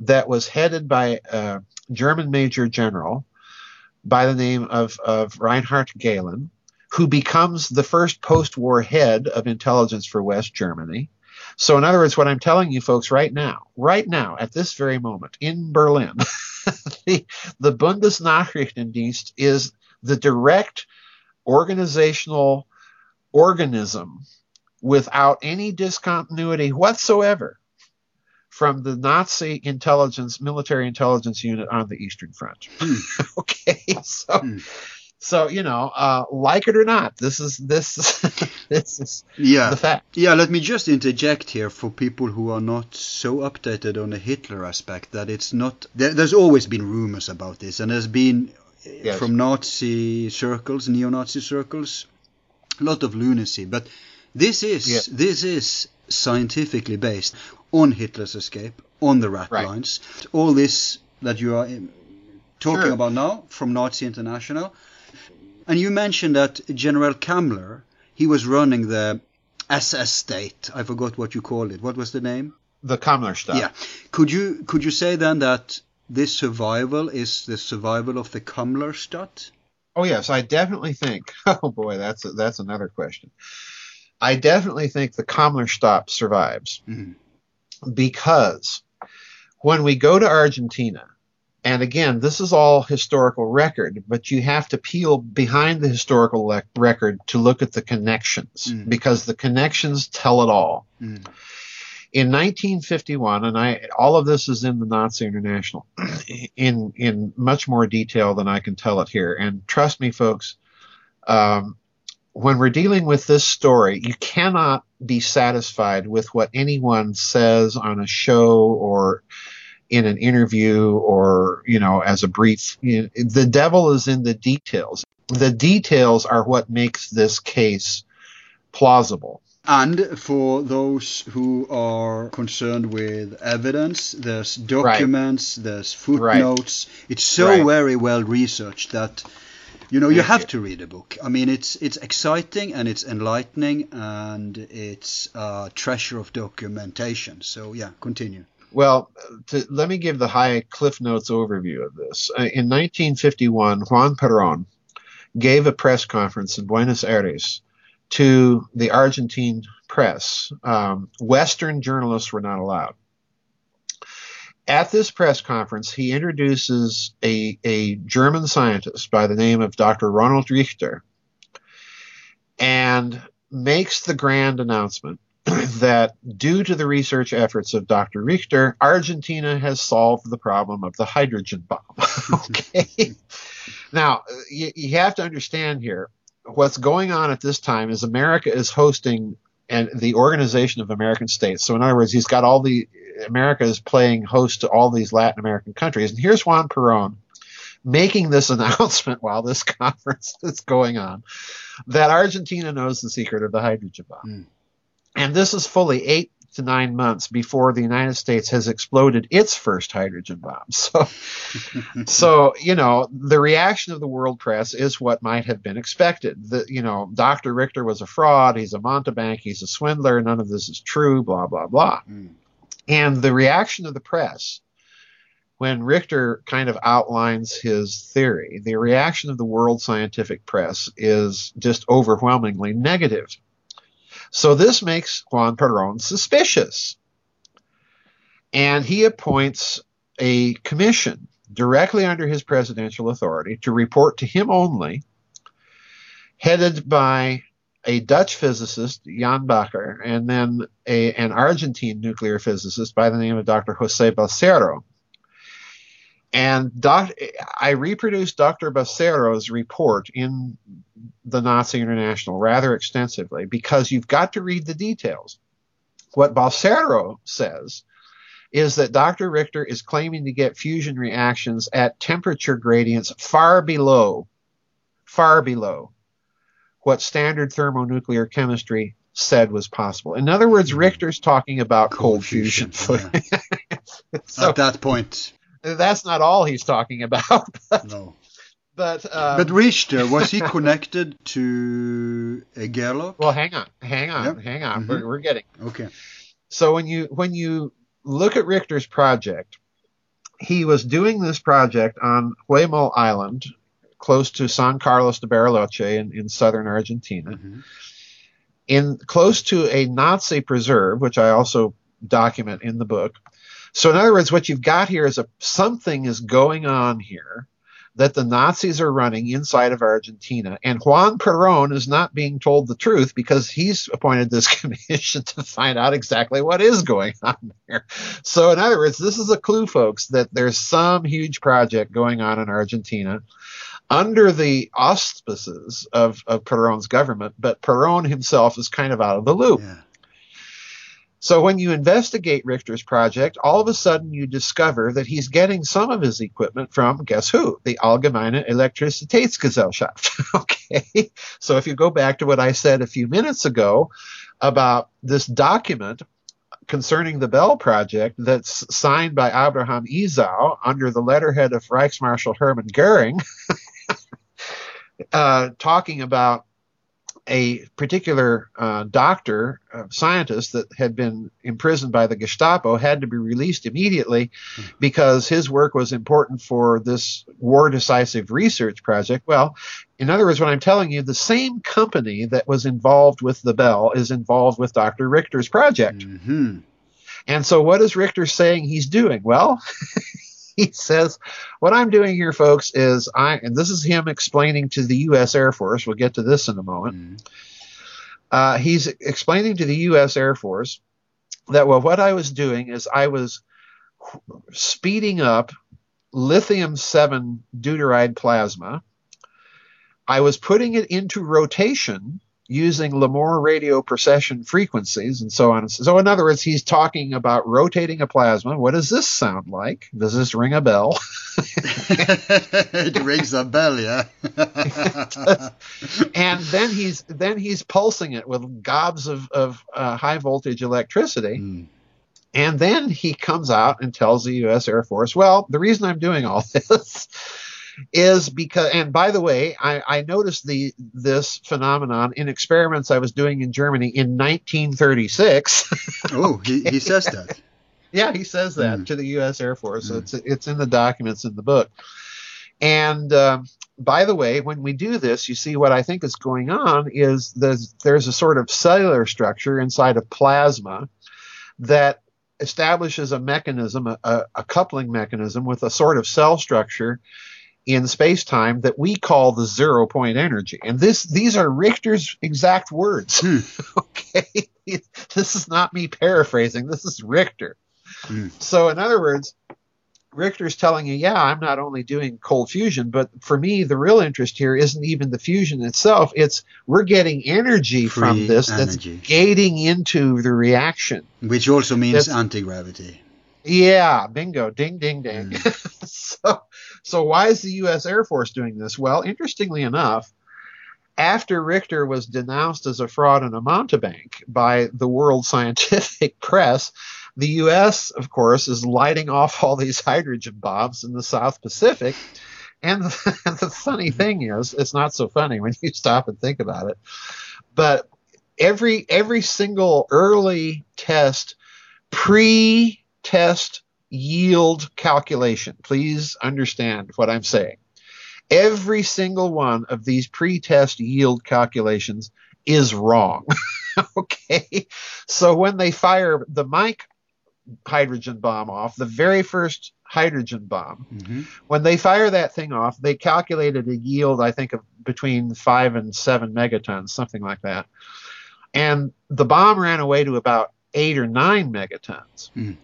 that was headed by a German major general by the name of, of Reinhard Gehlen, who becomes the first post war head of intelligence for West Germany. So, in other words, what I'm telling you folks right now, right now, at this very moment in Berlin, the, the Bundesnachrichtendienst is the direct organizational organism without any discontinuity whatsoever from the Nazi intelligence, military intelligence unit on the Eastern Front. okay, so. Hmm. So you know, uh, like it or not, this is this this is Yeah. the fact. Yeah, let me just interject here for people who are not so updated on the Hitler aspect that it's not. There, there's always been rumors about this, and there's been Yes. from Nazi circles, neo-Nazi circles, a lot of lunacy. But this is Yeah. this is scientifically based on Hitler's escape, on the rat Right. lines, all this that you are um, talking Sure. about now from Nazi International. And you mentioned that General Kammler, he was running the SS state. I forgot what you called it. What was the name? The Kammlerstab. Yeah. Could you could you say then that this survival is the survival of the Kammlerstab? Oh yes, I definitely think. Oh boy, that's a, that's another question. I definitely think the Kammlerstab survives Mhm. because when we go to Argentina, and again, this is all historical record, but you have to peel behind the historical le- record to look at the connections Mm. because the connections tell it all. Mm. In 1951, and I all of this is in the Nazi International in in much more detail than I can tell it here. And trust me, folks, um, when we're dealing with this story, you cannot be satisfied with what anyone says on a show or in an interview or you know as a brief. You know, the devil is in the details. The details are what makes this case plausible. And for those who are concerned with evidence, there's documents, there's footnotes. It's so Right. very well researched that you know you have to read a book. I mean, it's it's exciting and it's enlightening and it's a treasure of documentation. So yeah, continue. Well, to, let me give the high Cliff Notes overview of this. Uh, In 1951, Juan Perón gave a press conference in Buenos Aires to the Argentine press. Um, Western journalists were not allowed. At this press conference, he introduces a, a German scientist by the name of Dr. Ronald Richter and makes the grand announcement that due to the research efforts of Dr. Richter, Argentina has solved the problem of the hydrogen bomb. okay. now, you, you have to understand here what's going on at this time is America is hosting and the Organization of American States. So, in other words, he's got all the America is playing host to all these Latin American countries. And here's Juan Perón making this announcement while this conference is going on that Argentina knows the secret of the hydrogen bomb. Mm. And this is fully eight to nine months before the United States has exploded its first hydrogen bomb. So, so you know, the reaction of the world press is what might have been expected. The, you know, Dr. Richter was a fraud. He's a mountebank. He's a swindler. None of this is true. Blah blah blah. Mm. And the reaction of the press when Richter kind of outlines his theory, the reaction of the world scientific press is just overwhelmingly negative. So this makes Juan Perón suspicious. And he appoints a commission directly under his presidential authority to report to him only, headed by a Dutch physicist, Jan Bakker, and then a, an Argentine nuclear physicist by the name of Dr. Jose Balseiro. And doc, I reproduced Dr. Balseiro's report in the Nazi International rather extensively because you've got to read the details. What Balseiro says is that Dr. Richter is claiming to get fusion reactions at temperature gradients far below, far below what standard thermonuclear chemistry said was possible. In other words, hmm. Richter's talking about cold, fusion. yeah. so At that point, that's not all he's talking about, but, no. but, um, But Richter was he connected to a Gerlach? well, hang on, hang on, Yep. hang on. Mhm. We're, we're getting Okay. so when you when you look at Richter's project, he was doing this project on Huemul Island, close to San Carlos de Bariloche in, in southern Argentina, Mhm. in close to a Nazi preserve, which I also document in the book. So in other words, what you've got here is a something is going on here that the Nazis are running inside of Argentina. And Juan Perón is not being told the truth because he's appointed this commission to find out exactly what is going on there. So, in other words, this is a clue, folks, that there's some huge project going on in Argentina under the auspices of, of Perón's government, but Perón himself is kind of out of the loop. Yeah. So when you investigate Richter's project, all of a sudden you discover that he's getting some of his equipment from guess who? The Allgemeine Elektrizitätsgesellschaft. okay. So if you go back to what I said a few minutes ago about this document concerning the Bell project that's signed by Abraham Izau under the letterhead of Reichsmarshal Hermann Goering, uh, talking about a particular uh, doctor, uh, scientist that had been imprisoned by the Gestapo had to be released immediately because his work was important for this war decisive research project. Well, in other words, what I'm telling you, the same company that was involved with the Bell is involved with Dr. Richter's project. hmm And so, what is Richter saying he's doing? Well, he says, What I'm doing here, folks, is I, and this is him explaining to the U.S. Air Force, we'll get to this in a moment. Mm. Uh, he's explaining to the U.S. Air Force that, well, what I was doing is I was speeding up lithium 7 deuteride plasma. I was putting it into rotation using Larmor radio precession frequencies and so on. and So so in other words, he's talking about rotating a plasma. What does this sound like? Does this ring a bell? it rings a bell, yeah. and then he's then he's pulsing it with gobs of, of uh, high voltage electricity. Mm. And then he comes out and tells the U.S. Air Force, well, the reason I'm doing all this is because, and by the way, I, I noticed the this phenomenon in experiments I was doing in Germany in 1936. Oh, he, he says that. Yeah, he says that Mm. to the U.S. Air Force. Mm. It's it's in the documents in the book. And um, by the way, when we do this, you see what I think is going on is there's there's a sort of cellular structure inside of plasma that establishes a mechanism, a, a, a coupling mechanism with a sort of cell structure in space time that we call the zero point energy. And this these are Richter's exact words. Hmm. okay, this is not me paraphrasing. This is Richter. Hmm. So, in other words, Richter's telling you, yeah, I'm not only doing cold fusion, but for me, the real interest here isn't even the fusion itself. It's we're getting energy Free from this energy. that's gating into the reaction. Which also means anti gravity. Yeah, bingo, ding, ding, ding. so, so why is the U.S. Air Force doing this? Well, interestingly enough, after Richter was denounced as a fraud and a mountebank by the world scientific press, the U.S., of course, is lighting off all these hydrogen bombs in the South Pacific. And the, the funny mm-hmm. thing is, it's not so funny when you stop and think about it. But every every single early test, pre-test yield calculation, please understand what I'm saying. Every single one of these pre-test yield calculations is wrong. okay, so when they fire the Mike hydrogen bomb off, the very first hydrogen bomb, hmm when they fire that thing off, they calculated a yield, I think, of between five and seven megatons, something like that. And the bomb ran away to about eight or nine megatons. Mm.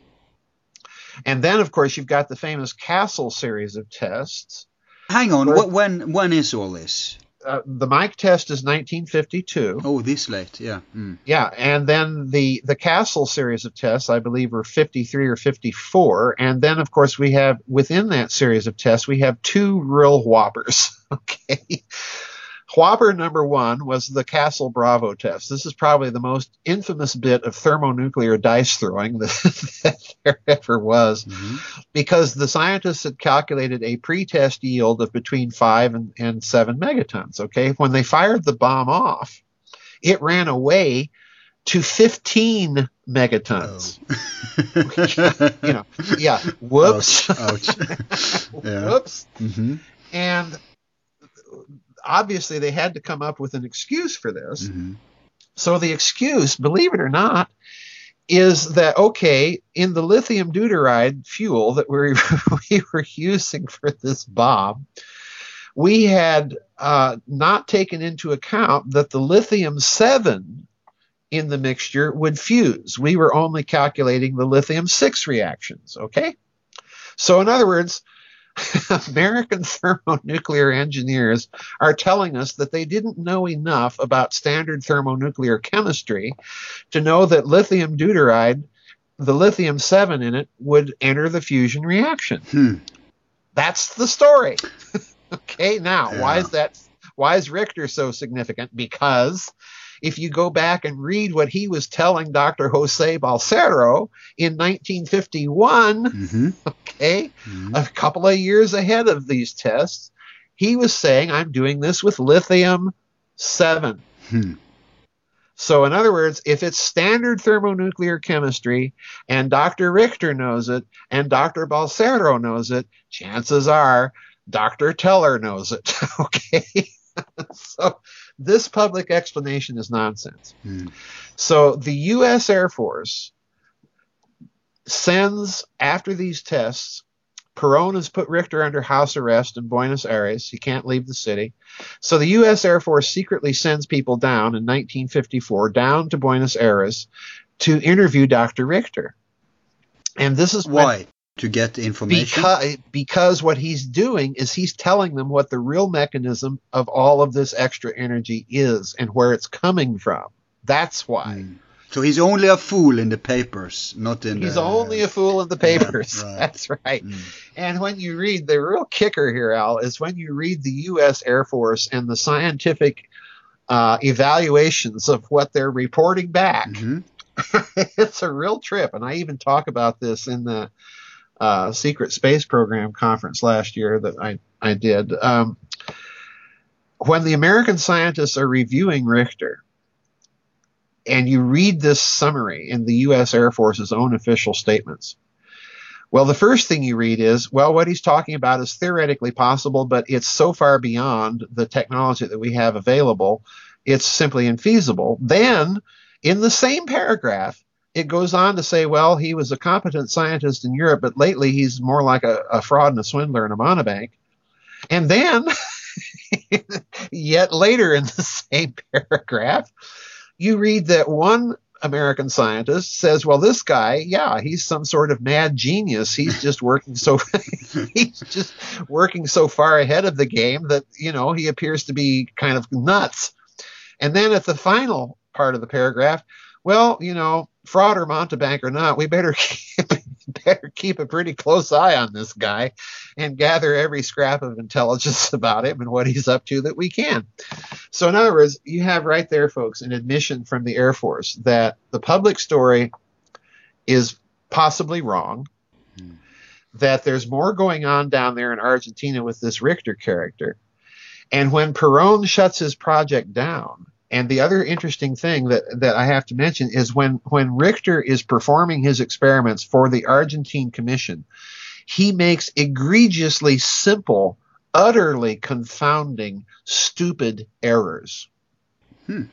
And then, of course, you've got the famous Castle series of tests. Hang on, what, when when is all this? Uh, the Mike test is 1952. Oh, this late, yeah. Mm. Yeah, and then the the Castle series of tests, I believe, were 53 or 54, and then of course we have within that series of tests we have two real whoppers. Okay, whopper number one was the Castle Bravo test. This is probably the most infamous bit of thermonuclear dice throwing that, that there ever was Mhm. because the scientists had calculated a pre-test yield of between five and, and seven megatons. Okay, when they fired the bomb off, it ran away to 15 megatons. Oh. You know, yeah, whoops, Ouch. ouch. yeah. whoops, hmm and obviously they had to come up with an excuse for this. hmm So the excuse, believe it or not, is that okay in the lithium deuteride fuel that we we were using for this bomb, we had uh, not taken into account that the lithium 7 in the mixture would fuse. We were only calculating the lithium 6 reactions, okay? So, in other words, American thermonuclear engineers are telling us that they didn't know enough about standard thermonuclear chemistry to know that lithium deuteride, the lithium 7 in it, would enter the fusion reaction. Hmm. That's the story. okay, now, why is that? Why is Richter so significant? Because if you go back and read what he was telling Dr. Jose Balseiro in 1951, hmm okay, hmm a couple of years ahead of these tests, he was saying, I'm doing this with lithium 7. Hmm. So, in other words, if it's standard thermonuclear chemistry and Dr. Richter knows it and Dr. Balseiro knows it, chances are Dr. Teller knows it. okay? so, this public explanation is nonsense. Hmm. So, the U.S. Air Force sends, after these tests, Perón has put Richter under house arrest in Buenos Aires. He can't leave the city. So the U.S. Air Force secretly sends people down in 1954 down to Buenos Aires to interview Dr. Richter. And this is when- Why? To get the information? because because what he's doing is he's telling them what the real mechanism of all of this extra energy is and where it's coming from. That's why. Hmm. So he's only a fool in the papers, not in He's the... only a fool in the papers. right. That's right. Hmm. And when you read the real kicker here, Al, is when you read the U.S. Air Force and the scientific uh, evaluations of what they're reporting back. Mhm. it's a real trip. And I even talk about this in the uh, Secret Space Program conference last year that I, I did. Um, when the American scientists are reviewing Richter, and you read this summary in the U.S. Air Force's own official statements, well, the first thing you read is, well, what he's talking about is theoretically possible, but it's so far beyond the technology that we have available, it's simply infeasible. Then, in the same paragraph, it goes on to say, well, he was a competent scientist in Europe, but lately he's more like a, a fraud and a swindler and a monobank. And then, yet later in the same paragraph, you read that one American scientist says, well, this guy, yeah, he's some sort of mad genius. He's just working so, he's just working so far ahead of the game that, you know, he appears to be kind of nuts. And then at the final part of the paragraph, well, you know, fraud or mountebank or not, we better keep, better keep a pretty close eye on this guy and gather every scrap of intelligence about him and what he's up to that we can. So, in other words, you have right there, folks, an admission from the Air Force that the public story is possibly wrong, Hmm. that there's more going on down there in Argentina with this Richter character. And when Perón shuts his project down, and the other interesting thing that, that I have to mention is when, when Richter is performing his experiments for the Argentine Commission, he makes egregiously simple, utterly confounding, stupid errors. Hmm.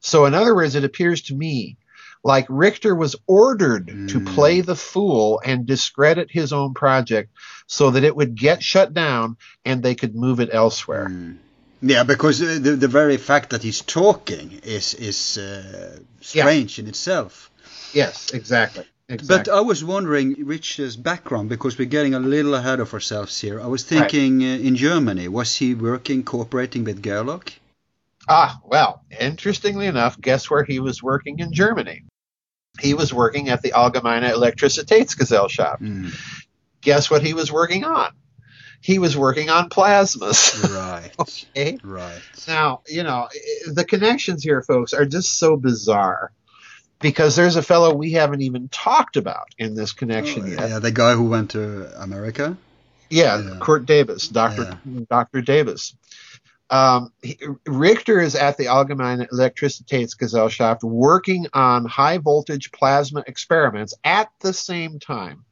So, in other words, it appears to me like Richter was ordered to Hmm. play the fool and discredit his own project so that it would get shut down and they could move it elsewhere. Mm. Yeah, because the the very fact that he's talking is is uh, strange in itself. Yes, exactly. Exactly. But I was wondering Rich's background because we're getting a little ahead of ourselves here. I was thinking uh, in Germany, was he working, cooperating with Gerlach? Ah, well, interestingly enough, guess where he was working in Germany? He was working at the Allgemeine Elektrizitätsgesellschaft. Mm. Guess what he was working on? He was working on plasmas. Right, okay. right. Now, you know, the connections here, folks, are just so bizarre because there's a fellow we haven't even talked about in this connection Oh, yet. yeah, the guy who went to America. Yeah, Yeah. Kurt Debus, Doctor Doctor Debus. Um, he, Richter is at the Allgemeine Elektrizitätsgesellschaft working on high voltage plasma experiments at the same time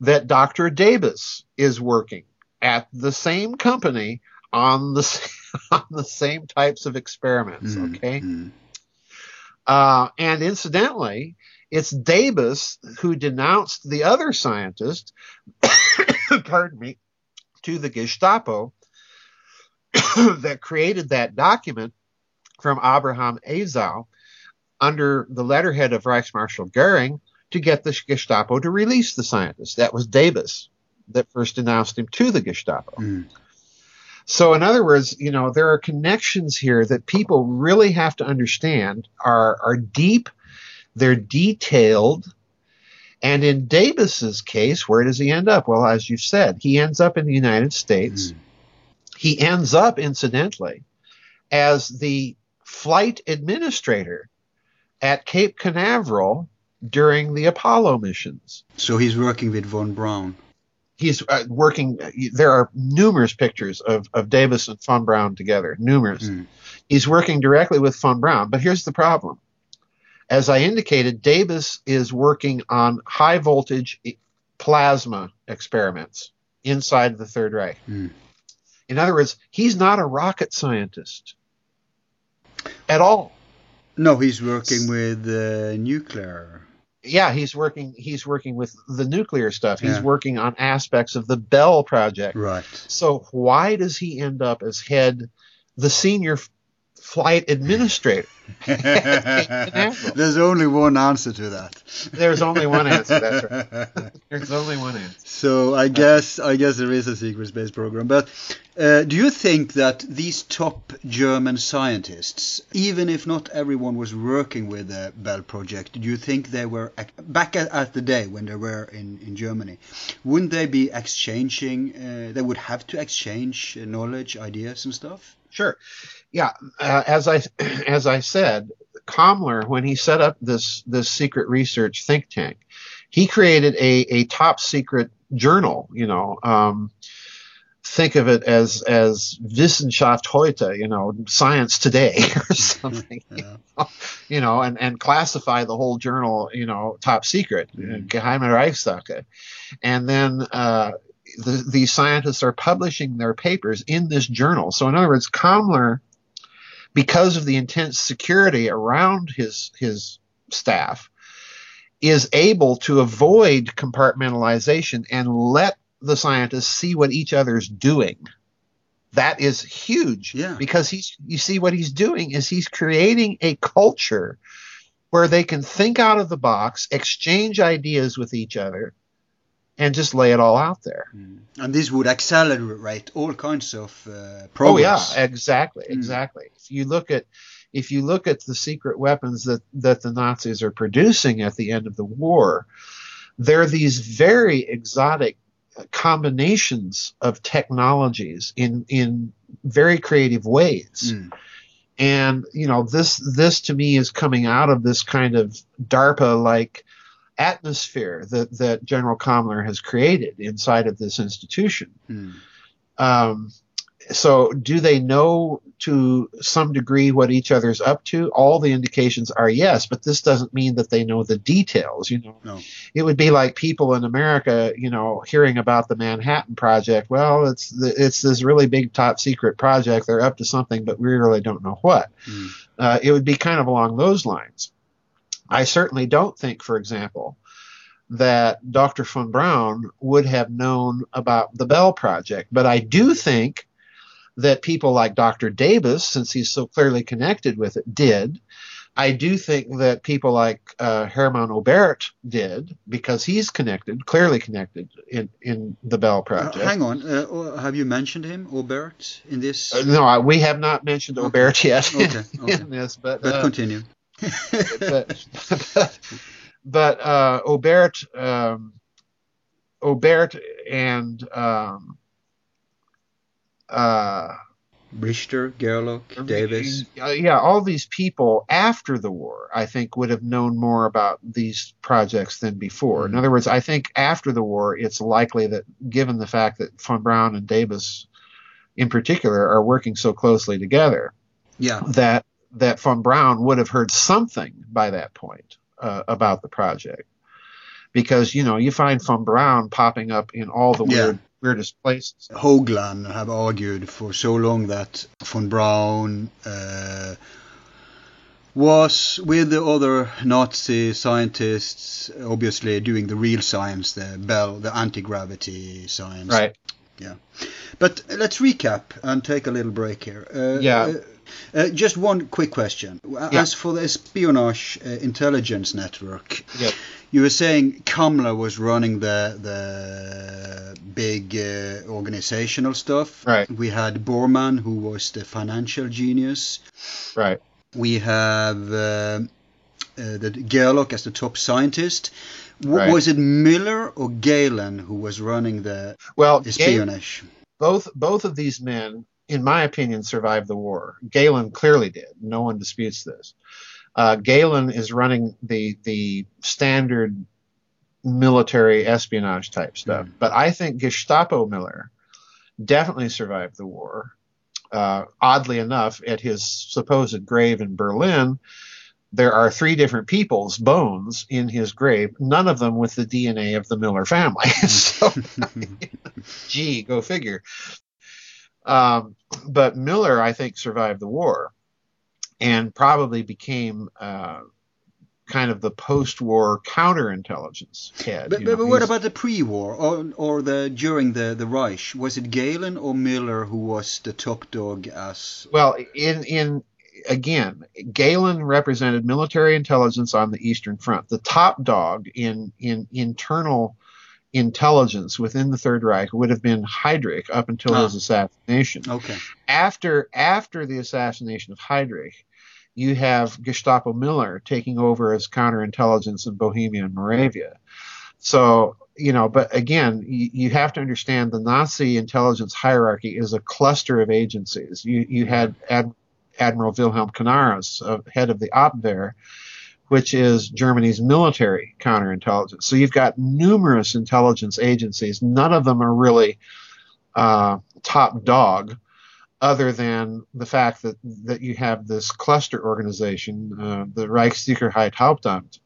that Dr. Debus is working at the same company on the on the same types of experiments. Mm, Okay. mm. Uh, and incidentally, it's Debus who denounced the other scientist, pardon me, to the Gestapo that created that document from Abraham Azau under the letterhead of Reichsmarshal Goering to get the Gestapo to release the scientist. That was Debus that first denounced him to the Gestapo. Mm. So, in other words, you know, there are connections here that people really have to understand are, are deep, they're detailed. And in Debus's case, where does he end up? Well, as you said, he ends up in the United States. Mm. He ends up, incidentally, as the flight administrator at Cape Canaveral during the Apollo missions. So he's working with von Braun. He's uh, working. There are numerous pictures of, of Debus and von Braun together. Numerous. Mm. He's working directly with von Braun. But here's the problem. As I indicated, Debus is working on high voltage plasma experiments inside the Third Reich. Mm. In other words, he's not a rocket scientist at all. No, he's working with uh, nuclear. Yeah, he's working. He's working with the nuclear stuff. He's Yeah. working on aspects of the Bell project. Right. So why does he end up as head, the senior flight administrator? There's only one answer to that. There's only one answer. That's right. There's only one answer. So I guess I guess there is a secret space program. But uh, do you think that these top German scientists, even if not everyone was working with the Bell project, do you think they were back at, at the day when they were in, in Germany? Wouldn't they be exchanging? Uh, they would have to exchange uh, knowledge, ideas, and stuff. Sure. Yeah. Uh, as I as I said, Kammler, when he set up this this secret research think tank, he created a a top secret journal. You know, um, think of it as as Wissenschaft heute. You know, science today or something. Yeah. you know, and, and classify the whole journal, you know, top secret, Mhm. Geheime Reichssache. And then uh, the, these scientists are publishing their papers in this journal. So, in other words, Kammler, because of the intense security around his his staff, is able to avoid compartmentalization and let the scientists see what each other's doing. That is huge Yeah. because he's you see what he's doing is he's creating a culture where they can think out of the box, exchange ideas with each other, and just lay it all out there. Mm. And this would accelerate all kinds of uh, Oh yeah, progress. exactly, Mm. exactly. If you look at if you look at the secret weapons that that the Nazis are producing at the end of the war, they're these very exotic uh, combinations of technologies in in very creative ways. Mm. And you know this this to me is coming out of this kind of DARPA like atmosphere that that General Kammler has created inside of this institution. Mm. Um, so, do they know to some degree what each other's up to? All the indications are yes, but this doesn't mean that they know the details. You know, No. it would be like people in America, you know, hearing about the Manhattan Project. Well, it's the, it's this really big top secret project. They're up to something, but we really don't know what. Mm. Uh, it would be kind of along those lines. I certainly don't think, for example, that Dr. von Braun would have known about the Bell Project, but I do think that people like Dr. Debus, since he's so clearly connected with it, did. I do think that people like uh, Hermann Oberth did because he's connected, clearly connected in, in the Bell Uh, Project. hang on, uh, have you mentioned him, Oberth, in this? Uh, no, I, we have not mentioned Oberth yet Okay, okay. in this, but, but uh, continue. But but, but uh, Oberth um, Oberth and um, uh, Richter, Gerlach, Debus. uh, yeah, all these people after the war, I think, would have known more about these projects than before. In Mhm. other words, I think after the war, it's likely that, given the fact that von Braun and Debus, in particular, are working so closely together, Yeah. that that von Braun would have heard something by that point uh, about the project, because you know you find von Braun popping up in all the Yeah. weird weirdest places. Hoagland have argued for so long that von Braun uh, was with the other Nazi scientists, obviously doing the real science, the Bell, the anti-gravity science, Right. Yeah. But let's recap and take a little break here. Uh, Yeah. Uh, just one quick question. Yeah. As for the espionage uh, intelligence network, you were saying Kammler was running the the big uh, organizational stuff. Right. We had Bormann, who was the financial genius. Right. We have uh, uh, the Gerlach as the top scientist. W- Right. Was it Müller or Gehlen who was running the Well, espionage? both both of these men, in my opinion, survived the war. Gehlen clearly did. No one disputes this. Uh, Gehlen is running the the standard military espionage type stuff, Mm. but I think Gestapo Müller definitely survived the war. Uh, oddly enough, at his supposed grave in Berlin, there are three different people's bones in his grave, none of them with the DNA of the Müller family. so, gee, go figure. Um, but Müller, I think, survived the war and probably became uh, kind of the post-war counterintelligence head. But, but, know, but what about the pre-war or, or the during the, the Reich? Was it Gehlen or Müller who was the top dog as Well, in in again, Gehlen represented military intelligence on the Eastern Front. The top dog in in internal intelligence within the Third Reich would have been Heydrich up until Ah. his assassination. okay? After after the assassination of Heydrich, you have Gestapo Müller taking over as counterintelligence in Bohemia and Moravia. So you know, but again, you, you have to understand the Nazi intelligence hierarchy is a cluster of agencies. You you had Ad, Admiral Wilhelm Canaris, uh, head of the Abwehr, which is Germany's military counterintelligence. So you've got numerous intelligence agencies. None of them are really uh, top dog, other than the fact that that you have this cluster organization, uh, the Reichssicherheit Hauptamt,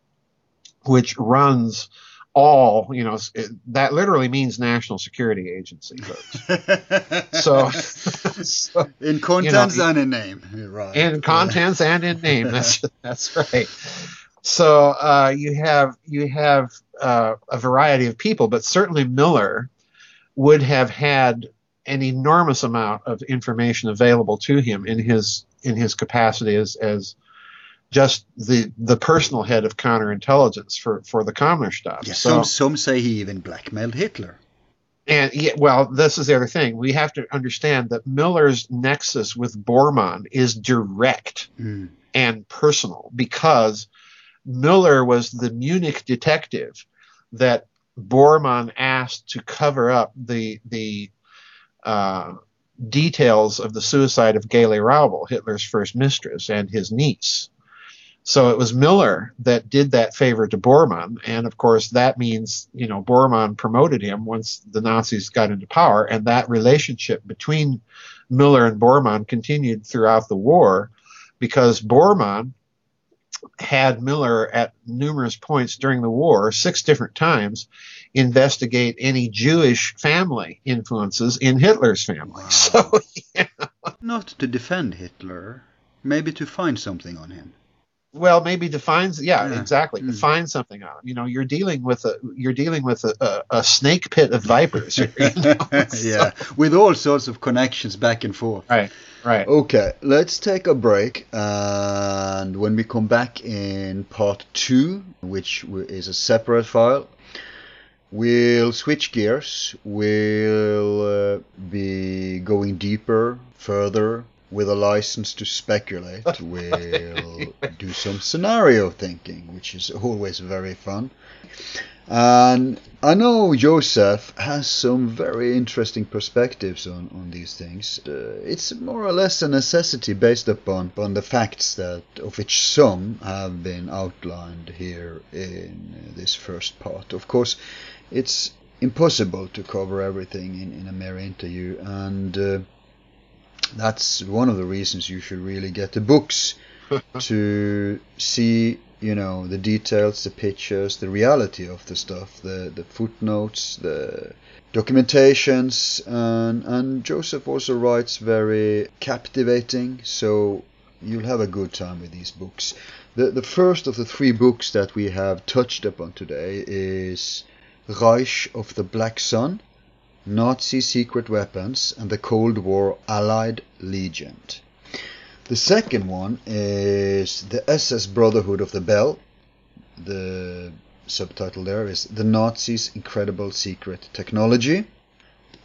which runs all. You know, it, that literally means national security agency. So, so in contents you know, and in name, right? in contents and in name. That's that's right. So uh, you have you have uh, a variety of people, but certainly Müller would have had an enormous amount of information available to him in his in his capacity as as just the the personal head of counterintelligence for for the Kammlerstab. Yeah, so some some say he even blackmailed Hitler. and yeah, well, this is the other thing. We have to understand that Müller's nexus with Bormann is direct Mm. and personal because Müller was the Munich detective that Bormann asked to cover up the the uh, details of the suicide of Geli Raubal, Hitler's first mistress, and his niece. So it was Müller that did that favor to Bormann, and of course that means you know Bormann promoted him once the Nazis got into power, and that relationship between Müller and Bormann continued throughout the war because Bormann had Müller at numerous points during the war, six different times, investigate any Jewish family influences in Hitler's family. Wow. So, Not to defend Hitler, maybe to find something on him. Well, maybe defines, yeah, Yeah. exactly, Mm. define something on him. You know, you're dealing with a you're dealing with a, a, a snake pit of vipers. you know? yeah, with all sorts of connections back and forth. Right, right. Okay, let's take a break, and when we come back in part two, which is a separate file, we'll switch gears. We'll uh, be going deeper, further, with a license to speculate. We'll do some scenario thinking, which is always very fun. And I know Joseph has some very interesting perspectives on, on these things. Uh, it's more or less a necessity based upon, upon the facts that of which some have been outlined here in this first part. Of course, it's impossible to cover everything in, in a mere interview, and uh, that's one of the reasons you should really get the books to see you know the details the pictures the reality of the stuff the the footnotes the documentations and and joseph also writes very captivating so you'll have a good time with these books. The the first of the three books that we have touched upon today is reich of the black sun Nazi Secret Weapons and the Cold War Allied Legend. The second one is the SS Brotherhood of the Bell. The subtitle there is The Nazis' Incredible Secret Technology.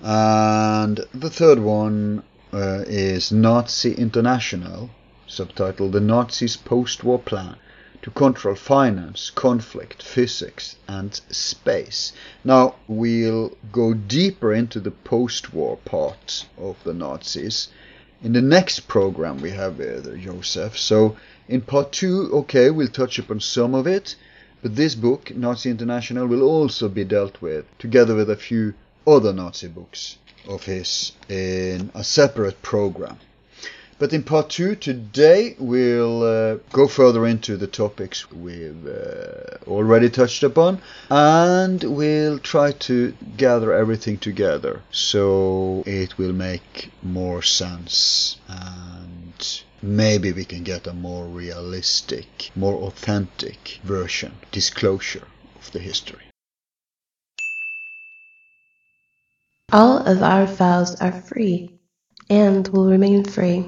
And the third one uh, is Nazi International, subtitled The Nazis' Post-War Plan to Control Finance, Conflict, Physics and Space. Now we'll go deeper into the post-war part of the Nazis in the next program we have with Joseph. So in part two, okay, we'll touch upon some of it, but this book, Nazi International, will also be dealt with together with a few other Nazi books of his in a separate program. But in part two today, we'll uh, go further into the topics we've uh, already touched upon, and we'll try to gather everything together so it will make more sense and maybe we can get a more realistic, more authentic version, disclosure of the history. All of our files are free and will remain free.